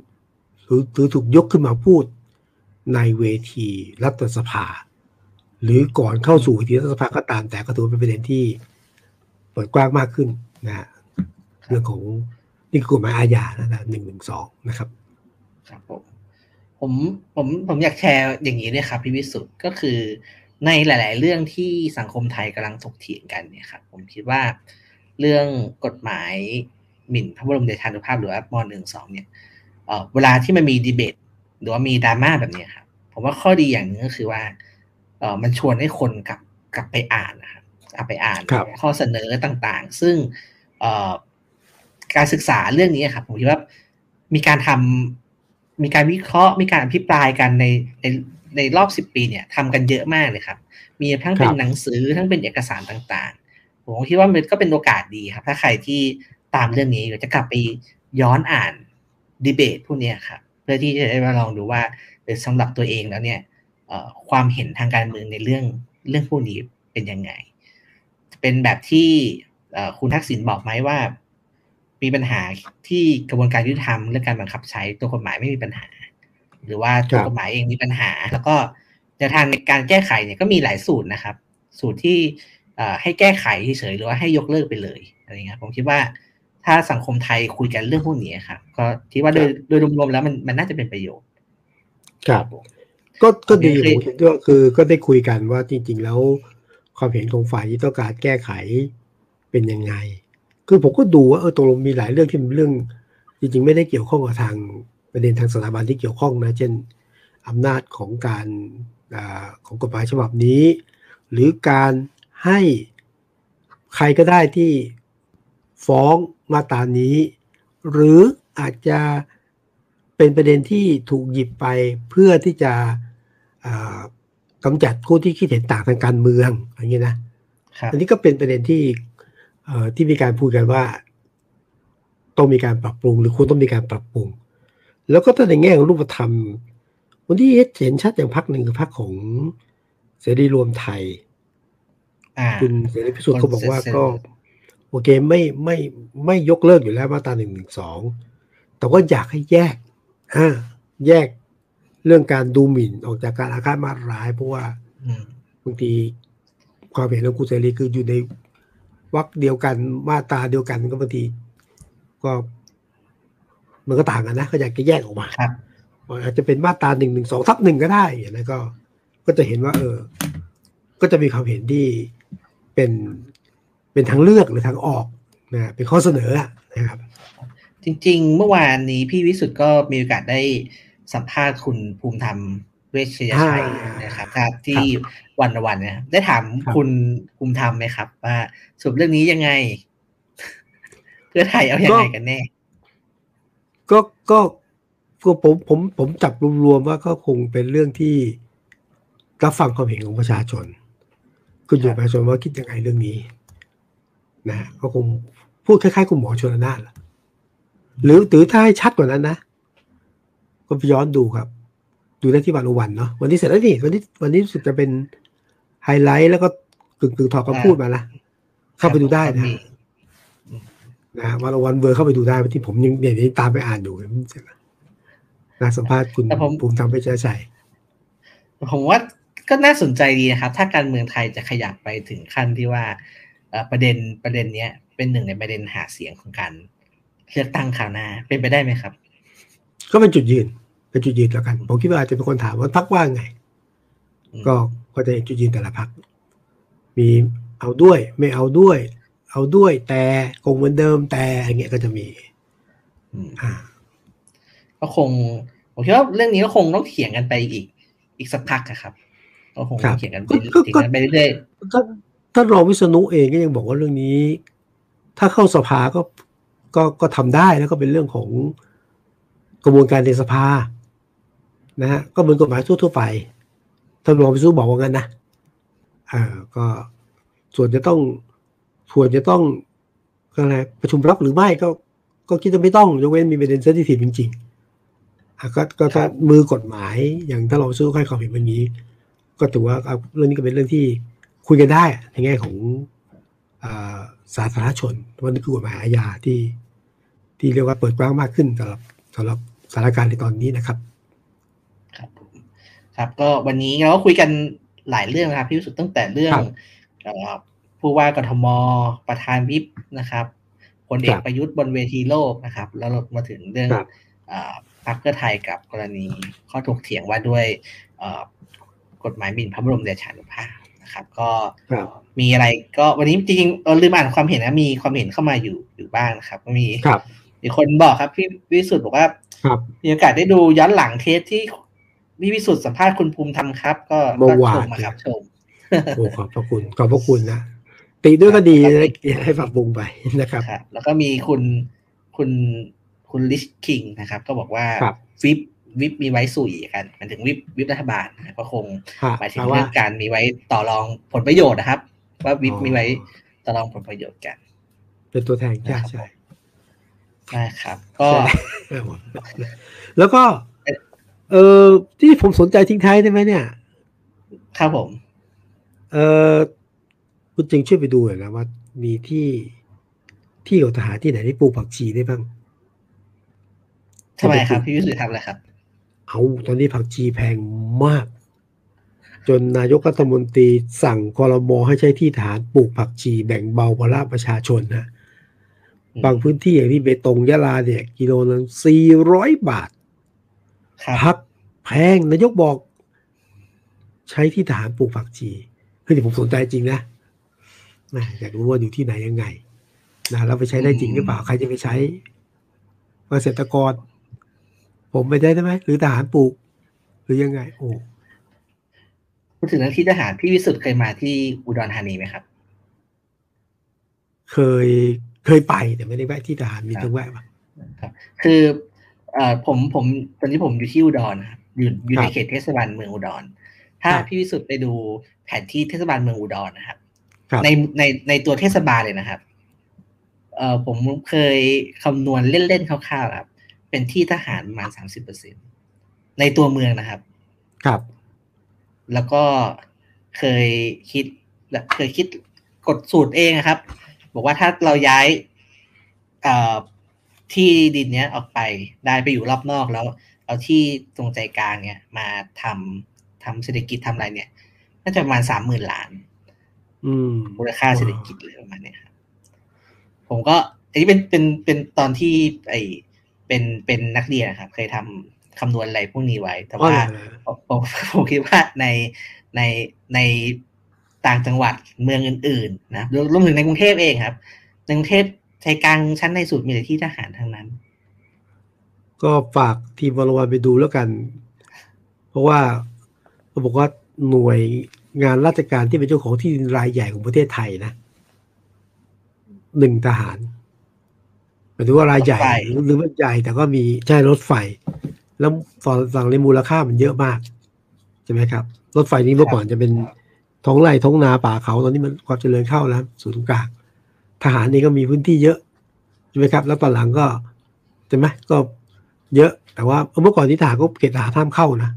หรือหรือถูกยกขึ้นมาพูดในเวทีรัฐสภา หรือก่อนเข้าสู่เวทีรัฐสภาก็ตามแต่ก็ถือว่าเป็นประเด็นที่ เปิดกว้างมากขึ้นนะฮะเรื่องของนี่คือกฎหมายอาญานะหนึ่งหนึ่งสองนะครับ ครับผมผมผมผมอยากแชร์อย่างนี้ด้วยครับพี่วิสุทธ์ก็คือในหลาย ๆ เรื่องที่สังคมไทยกำลังถกเถียงกันเนี่ยครับผมคิดว่าเรื่องกฎหมายหมิ่นพระบรมเดชานุภาพหรือว่ามหนึ่งสองเนี่ยเอ่อเวลาที่มันมีดีเบต หรือว่ามีดราม่าแบบเนี้ยครับผมว่าข้อดีอย่างหนึงก็คือว่าเอ่อมันชวนให้คนกลับกลับไปอ่านนะครับกลับ ไปอ่านครับข้อเสนอต่างๆ ซึ่งเอ่อการศึกษาเรื่องนี้ครับผมคิดว่ามีการทำมีการวิเคราะห์มีการอภิปรายกันในในในรอบสิบปีเนี่ยทำกันเยอะมากเลยครับ มีทั้งเป็นครับหนังสือทั้งเป็นเอกสารต่างๆ ผมคิดว่ามันก็เป็นโอกาสดีครับ ถ้าใครที่ตามเรื่องนี้อยู่จะกลับไปย้อนอ่านดีเบตพวกเนี้ยครับ เพื่อที่จะได้มาลองดูว่าเออสำหรับตัวเองแล้วเนี่ยเอ่อความเห็นทางการเมืองในเรื่องเรื่องพวกนี้เป็นยังไง เป็นแบบที่เอ่อคุณทักษิณบอกไหมว่า มีปัญหาที่กระบวนการยุติธรรมเรื่องการบังคับใช้ตัวกฎหมายไม่มีปัญหา หรือว่าตัวครับกฎหมายเองมีปัญหา แล้วก็แนวทางในการแก้ไขเนี่ยก็มีหลายสูตรนะครับ สูตรที่เอ่อให้แก้ไขเฉยๆหรือว่าให้ยกเลิกไปเลยอะไรเงี้ยผมคิดว่าถ้าสังคมไทยคุยกันเรื่องพวกนี้ครับก็คิดว่าโดยโดยรวมๆแล้วมันมันน่าจะเป็นประโยชน์ครับก็ก็ดีผมคิดว่าคือก็ได้คุยกันว่าจริง ๆ แล้ว ความเห็นของฝ่ายที่ต้องการแก้ไขเป็นยังไง คือผมก็ดูว่าเออตกลงมีหลายเรื่องที่เป็นเรื่อง จริง ๆ ไม่ได้เกี่ยวข้องกับทางประเด็นทางสถาบันที่เกี่ยวข้องนะ เช่นอำนาจของการอของกฎหมายฉบับนี้ หรือการให้ใครก็ได้ที่ฟ้องมาตรานี้ หรืออาจจะเป็นประเด็นที่ถูกหยิบไปเพื่อที่จะ กำจัดผู้ที่คิดเห็นต่างทางการเมืองอย่างนี้นะอันนี้ก็เป็นประเด็นที่ที่มีการพูดกันว่า ต้องมีการปรับปรุง หรือควรต้องมีการปรับปรุง แล้วก็ถ้าในแง่ของรูปธรรมวันที่เห็นชัดอย่างพักหนึ่งคือพักของเสรีรวมไทยคุณเสรีพิสุทธิ์เขาบอกว่าก็ โอเคไม่ไม่ไม่ยกเลิกอยู่แล้วมาตราหนึ่งหนึ่งสองแต่ว่าอยากให้แยกอ่าแยก เรื่องการดูหมิ่นออกจากการอาฆาตมาร้าย เพราะว่าบางทีความเห็นของคุณเสรีคืออยู่ในวรรคเดียวกันมาตราเดียวกันก็บางทีก็มันก็ต่างกันนะก็อยากจะแยกออกมาครับอาจจะเป็นมาตราหนึ่งหนึ่งสองทับหนึ่งก็ได้อย่างนั้นก็ก็จะเห็นว่า เออ ก็จะมีความเห็นที่เป็นเป็นทางเลือกหรือทางออกนะเป็นข้อเสนอนะครับ จริง ๆ เมื่อวานนี้พี่วิสุทธ์ก็มีโอกาสได้ สัมภาษณ์คุณภูมิธรรมเวชยชัยนะครับที่วันวันเนี่ยได้ถามคุณภูมิธรรมไหมครับ ว่าสุดเรื่องนี้ยังไงเพื่อไทยเอาอย่างไรกันแน่ก็ก็ก็ผมผมผมจับรวมๆว่าก็คงเป็นเรื่องที่รับฟังความเห็นของประชาชนคุณอยู่ประชาชนว่าคิดยังไงเรื่องนี้ นะก็คงพูดคล้ายๆคุณหมอชนน่านหรือถือถ้าให้ชัดกว่านั้นนะ ก็ไปย้อนดูครับ ดูได้ที่วันวันเนาะวันนี้เสร็จแล้วนี่วันนี้วันนี้สุดจะเป็นไฮไลท์แล้วก็กึ่งกึ่งถอดคำพูดมาละเข้าไปดูได้นะนะวันวันเวอร์เข้าไปดูได้ที่ผมยังเนี่ยตามไปอ่านอยู่นะสัมภาษณ์คุณภูมิธรรมไปใช่ผมว่าก็น่าสนใจดีนะครับ ถ้าการเมืองไทยจะขยับไปถึงขั้นที่ว่าประเด็นประเด็นเนี้ยเป็นหนึ่งในประเด็นหาเสียงของการเลือกตั้งคราวหน้าเป็นไปได้ไหมครับ ก็เป็นจุดยืน เป็นจุดยืนแล้วกัน ผมคิดว่าอาจจะเป็นคนถามว่าพักว่าไง ก็ก็จะเห็นจุดยืนแต่ละพัก มีเอาด้วย ไม่เอาด้วย เอาด้วยแต่คงเหมือนเดิมแต่อย่างเงี้ยก็จะมีอ่า ก็คงผมคิดว่าเรื่องนี้ก็คงต้องเถียงกันไปอีก อีกสักพักครับก็คงเถียงกันไปเถียงกันไปเรื่อยๆถ้าถ้ารองวิษณุเองก็ยังบอกว่าเรื่องนี้ ถ้าเข้าสภาก็ก็ก็ทำได้แล้วก็เป็นเรื่องของ กระบวนการในสภา นะฮะก็เหมือนกฎหมายทั่วๆไปท่านรองพิสุบอกว่างั้นนะอ่าก็ส่วนจะต้องส่วนจะต้องอะไรประชุมรับหรือไม่ก็ ก็คิดจะไม่ต้องยกเว้นมีประเด็นเซนซิทีฟจริงๆอ่ก็ก็ถ้ามือกฎหมายอย่างถ้าเราสู้ให้ความเห็นแบบนี้ ก็ถือว่าเรื่องนี้ก็เป็นเรื่องที่คุยกันได้ในแง่ของสาธารณชนวันนี้คือกฎหมายอาญาที่ที่เรียกว่าเปิดกว้างมากขึ้นสำหรับ สำหรับสถานการณ์ในตอนนี้นะครับ ครับครับก็วันนี้เราก็คุยกันหลายเรื่องนะครับพี่สุดตั้งแต่เรื่องผู้ว่ากทมประธานวิปนะครับพลเอกประยุทธ์บนเวทีโลกนะครับ แล้วมาถึงเรื่องพรรคเพื่อไทยกับกรณีข้อถกเถียงว่าด้วยกฎหมายบินพระบรมเดชานุภาพนะครับ ก็มีอะไรก็วันนี้จริงๆลืมอ่านความเห็นนะมีความเห็นเข้ามาอยู่อยู่บ้างนะครับ ก็มี มีคนบอกครับ พี่วิสุทธ์บอกว่ามีโอกาสได้ดูย้อนหลังเทปที่พี่วิสุทธ์สัมภาษณ์คุณภูมิธรรมครับ ก็ชมครับชมโอ้ขอบพระคุณขอบพระคุณนะตีด้วยก็ดีให้ฝากบุงไปนะครับ แล้วก็มีคุณคุณคุณลิชคิงนะครับ ก็บอกว่าวิปวิปมีไว้สุยกันมันถึงวิปวิปรัฐบาลก็คงหมายถึงเรื่องการมีไว้ต่อรองผลประโยชน์นะครับ ว่าวิปมีไว้ต่อรองผลประโยชน์กัน เป็นตัวแทนใช่ใช่ ใช่ครับ ก็แล้วก็ เออที่ผมสนใจทิ้งท้ายได้ไหมเนี่ย ครับผม เออคุณจริงช่วยไปดูหน่อยนะว่ามีที่ที่ของทหารที่ไหนที่ปลูกผักชีได้บ้างทำไมครับ พี่วิสุทธ์ทำอะไรครับ เอาตอนนี้ผักชีแพงมาก จนนายกรัฐมนตรีสั่งกรมให้ใช้ที่ฐานปลูกผักชีแบ่งเบาภาระประชาชนนะอืม บางพื้นที่อย่างที่เบตงยะลาเนี่ย กิโลนึงสี่ร้อยบาทครับผักแพงนายกบอก ใช้ที่ทหารปลูกผักชีเฮ้ยเดี๋ยวผมสนใจจริงนะแหม่อยากรู้ว่าอยู่ที่ไหนยังไงนะแล้วไปใช้ได้จริงหรือเปล่าใครจะไปใช้เกษตรกร ผมไปได้ไหมหรือทหารปลูก หรือยังไง โอ้พูดถึงเรื่องที่ทหารพี่วิสุทธ์เคยมาที่อุดรธานีไหมครับ เคย เคยไปแต่ไม่ได้แวะที่ทหารมีต้องแวะปะครับ คือเอ่อผมผมตอนนี้ผมอยู่ที่อุดรนะครับอยู่อยู่ครับในเขตเทศบาลเมืองอุดร ถ้าครับพี่วิสุทธ์ไปดูแผนที่เทศบาลเมืองอุดรนะครับครับในในในตัวเทศบาลเลยนะครับ เอ่อผมเคยคำนวณเล่นๆคร่าวๆครับ เป็นที่ทหารประมาณสามสิบเปอร์เซ็นในตัวเมืองนะครับ ครับ แล้วก็เคยคิดเคยคิดกดสูตรเองอะครับ บอกว่าถ้าเราย้ายเอ่อที่ดินเนี้ยออกไปได้ไปอยู่รอบนอกแล้ว เอาที่ตรงใจกลางเนี่ย มาทำทำเศรษฐกิจทำอะไรเนี่ยน่าจะประมาณสามหมื่นล้านอืมมูลค่าเศรษฐกิจเลยประมาณเนี้ยครับผมก็อันนี้เป็นเป็นเป็นตอนที่ ไอเป็นเป็นนักเรียนนะครับ เคยทำคำนวณอะไรพวกนี้ไว้ แต่ว่าอ๋อเหรอผมผมผมคิดว่าในในใน ต่างจังหวัดเมืองอื่นๆนะรวมรวมถึงในกรุงเทพเองครับ ในกรุงเทพใจกลางชั้นในสุดมีแต่ที่ทหารทั้งนั้น ก็ฝากทีมวอลวันไปดูแล้วกัน เพราะว่าเขาบอกว่าหน่วยงานราชการที่เป็นเจ้าของที่ดินรายใหญ่ของประเทศไทยนะหนึ่งทหารหมายถึงว่ารายใหญ่รถไฟหรือหรือมันใหญ่แต่ก็มีใช่รถไฟ แล้วฝั่งฝั่งในมูลค่ามันเยอะมาก ใช่ไหมครับ รถไฟนี้เมื่อก่อนจะเป็น ท้องไร่ท้องนาป่าเขาตอนนี้มันความเจริญเข้าแล้วศูนย์กลางทหารนี่ก็มีพื้นที่เยอะใช่ไหมครับ แล้วตอนหลังก็ใช่ไหมก็เยอะแต่ว่าเมื่อก่อนที่ทหารก็เกณฑ์ทหารห้ามเข้านะ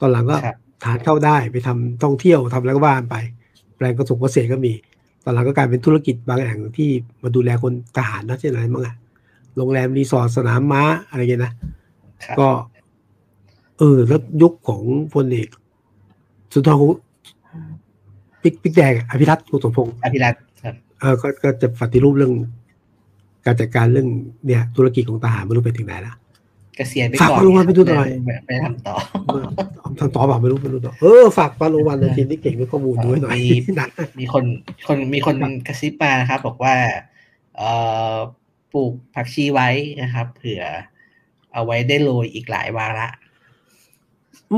ตอนหลังก็ครับทหารเข้าได้ไปทำท่องเที่ยวทำอะไรก็บ้านไป แปลงกระสุนเกษตรก็มี ตอนหลังก็กลายเป็นธุรกิจบางอย่างที่มาดูแลคนทหารนะเช่นอะไรบ้างอะโรงแรมรีสอร์ทสนามม้าอะไรเงี้ยนะครับก็เออแล้วยุคของพลเอกสุนทรคง ปิ๊กปิ๊กแดงอะอภิรัตน์โกสมพงศ์อภิรัตน์ครับเออก็ก็จะปฏิรูปเรื่อง การจัดการเรื่องเนี่ย ธุรกิจของทหารไม่รู้ไปถึงไหนละเกษียณไปฝากก่อนปาโลวันไปดูหน่อยไปไปทำต่อทำต่อเปล่าไม่รู้ไม่รู้ต่อเออฝากปาโลวันในทีมที่เก่งด้วยข้อมูลด้วยหน่อยมีนะมีคนคนมีคนกระซิบมานะครับบอกว่า เอ่อปลูกผักชีไว้นะครับ เผื่อ เอาไว้ได้โรยอีกหลายวาระ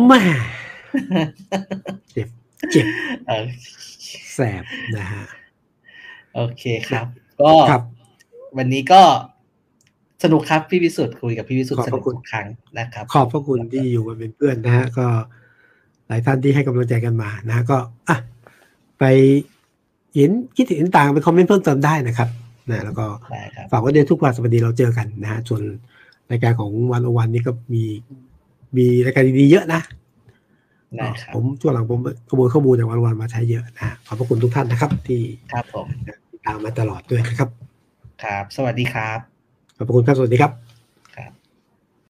แม่เจ็บ เจ็บเออแสบนะฮะโอเคครับ ก็ครับวันนี้ก็สนุกครับพี่วิสุทธ์คุยกับพี่วิสุทธ์ขอบสพนุระกคุณทุกครั้งนะครับ ขอบพระคุณที่อยู่กันเป็นเพื่อนนะฮะก็หลายท่านที่ให้กำลังใจกันมานะฮะก็อะไปเห็นคิดเห็นต่างไปคอมเมนต์เพิ่มเติมได้นะครับนะแล้วก็ได้ครับฝากไว้เดือนทุกวันสวัสดีเราเจอกันนะฮะส่วนรายการของวันอวันนี่ก็มีมีรายการดีๆเยอะนะ ได้ครับผมช่วงหลังผมขโมยข้อมูลจากวันวันมาใช้เยอะนะฮะขอบพระคุณทุกท่านนะครับ ที่ครับผมติดตามมาตลอดด้วยนะครับ ครับ สวัสดีครับ ขอบพระคุณครับ สวัสดีครับ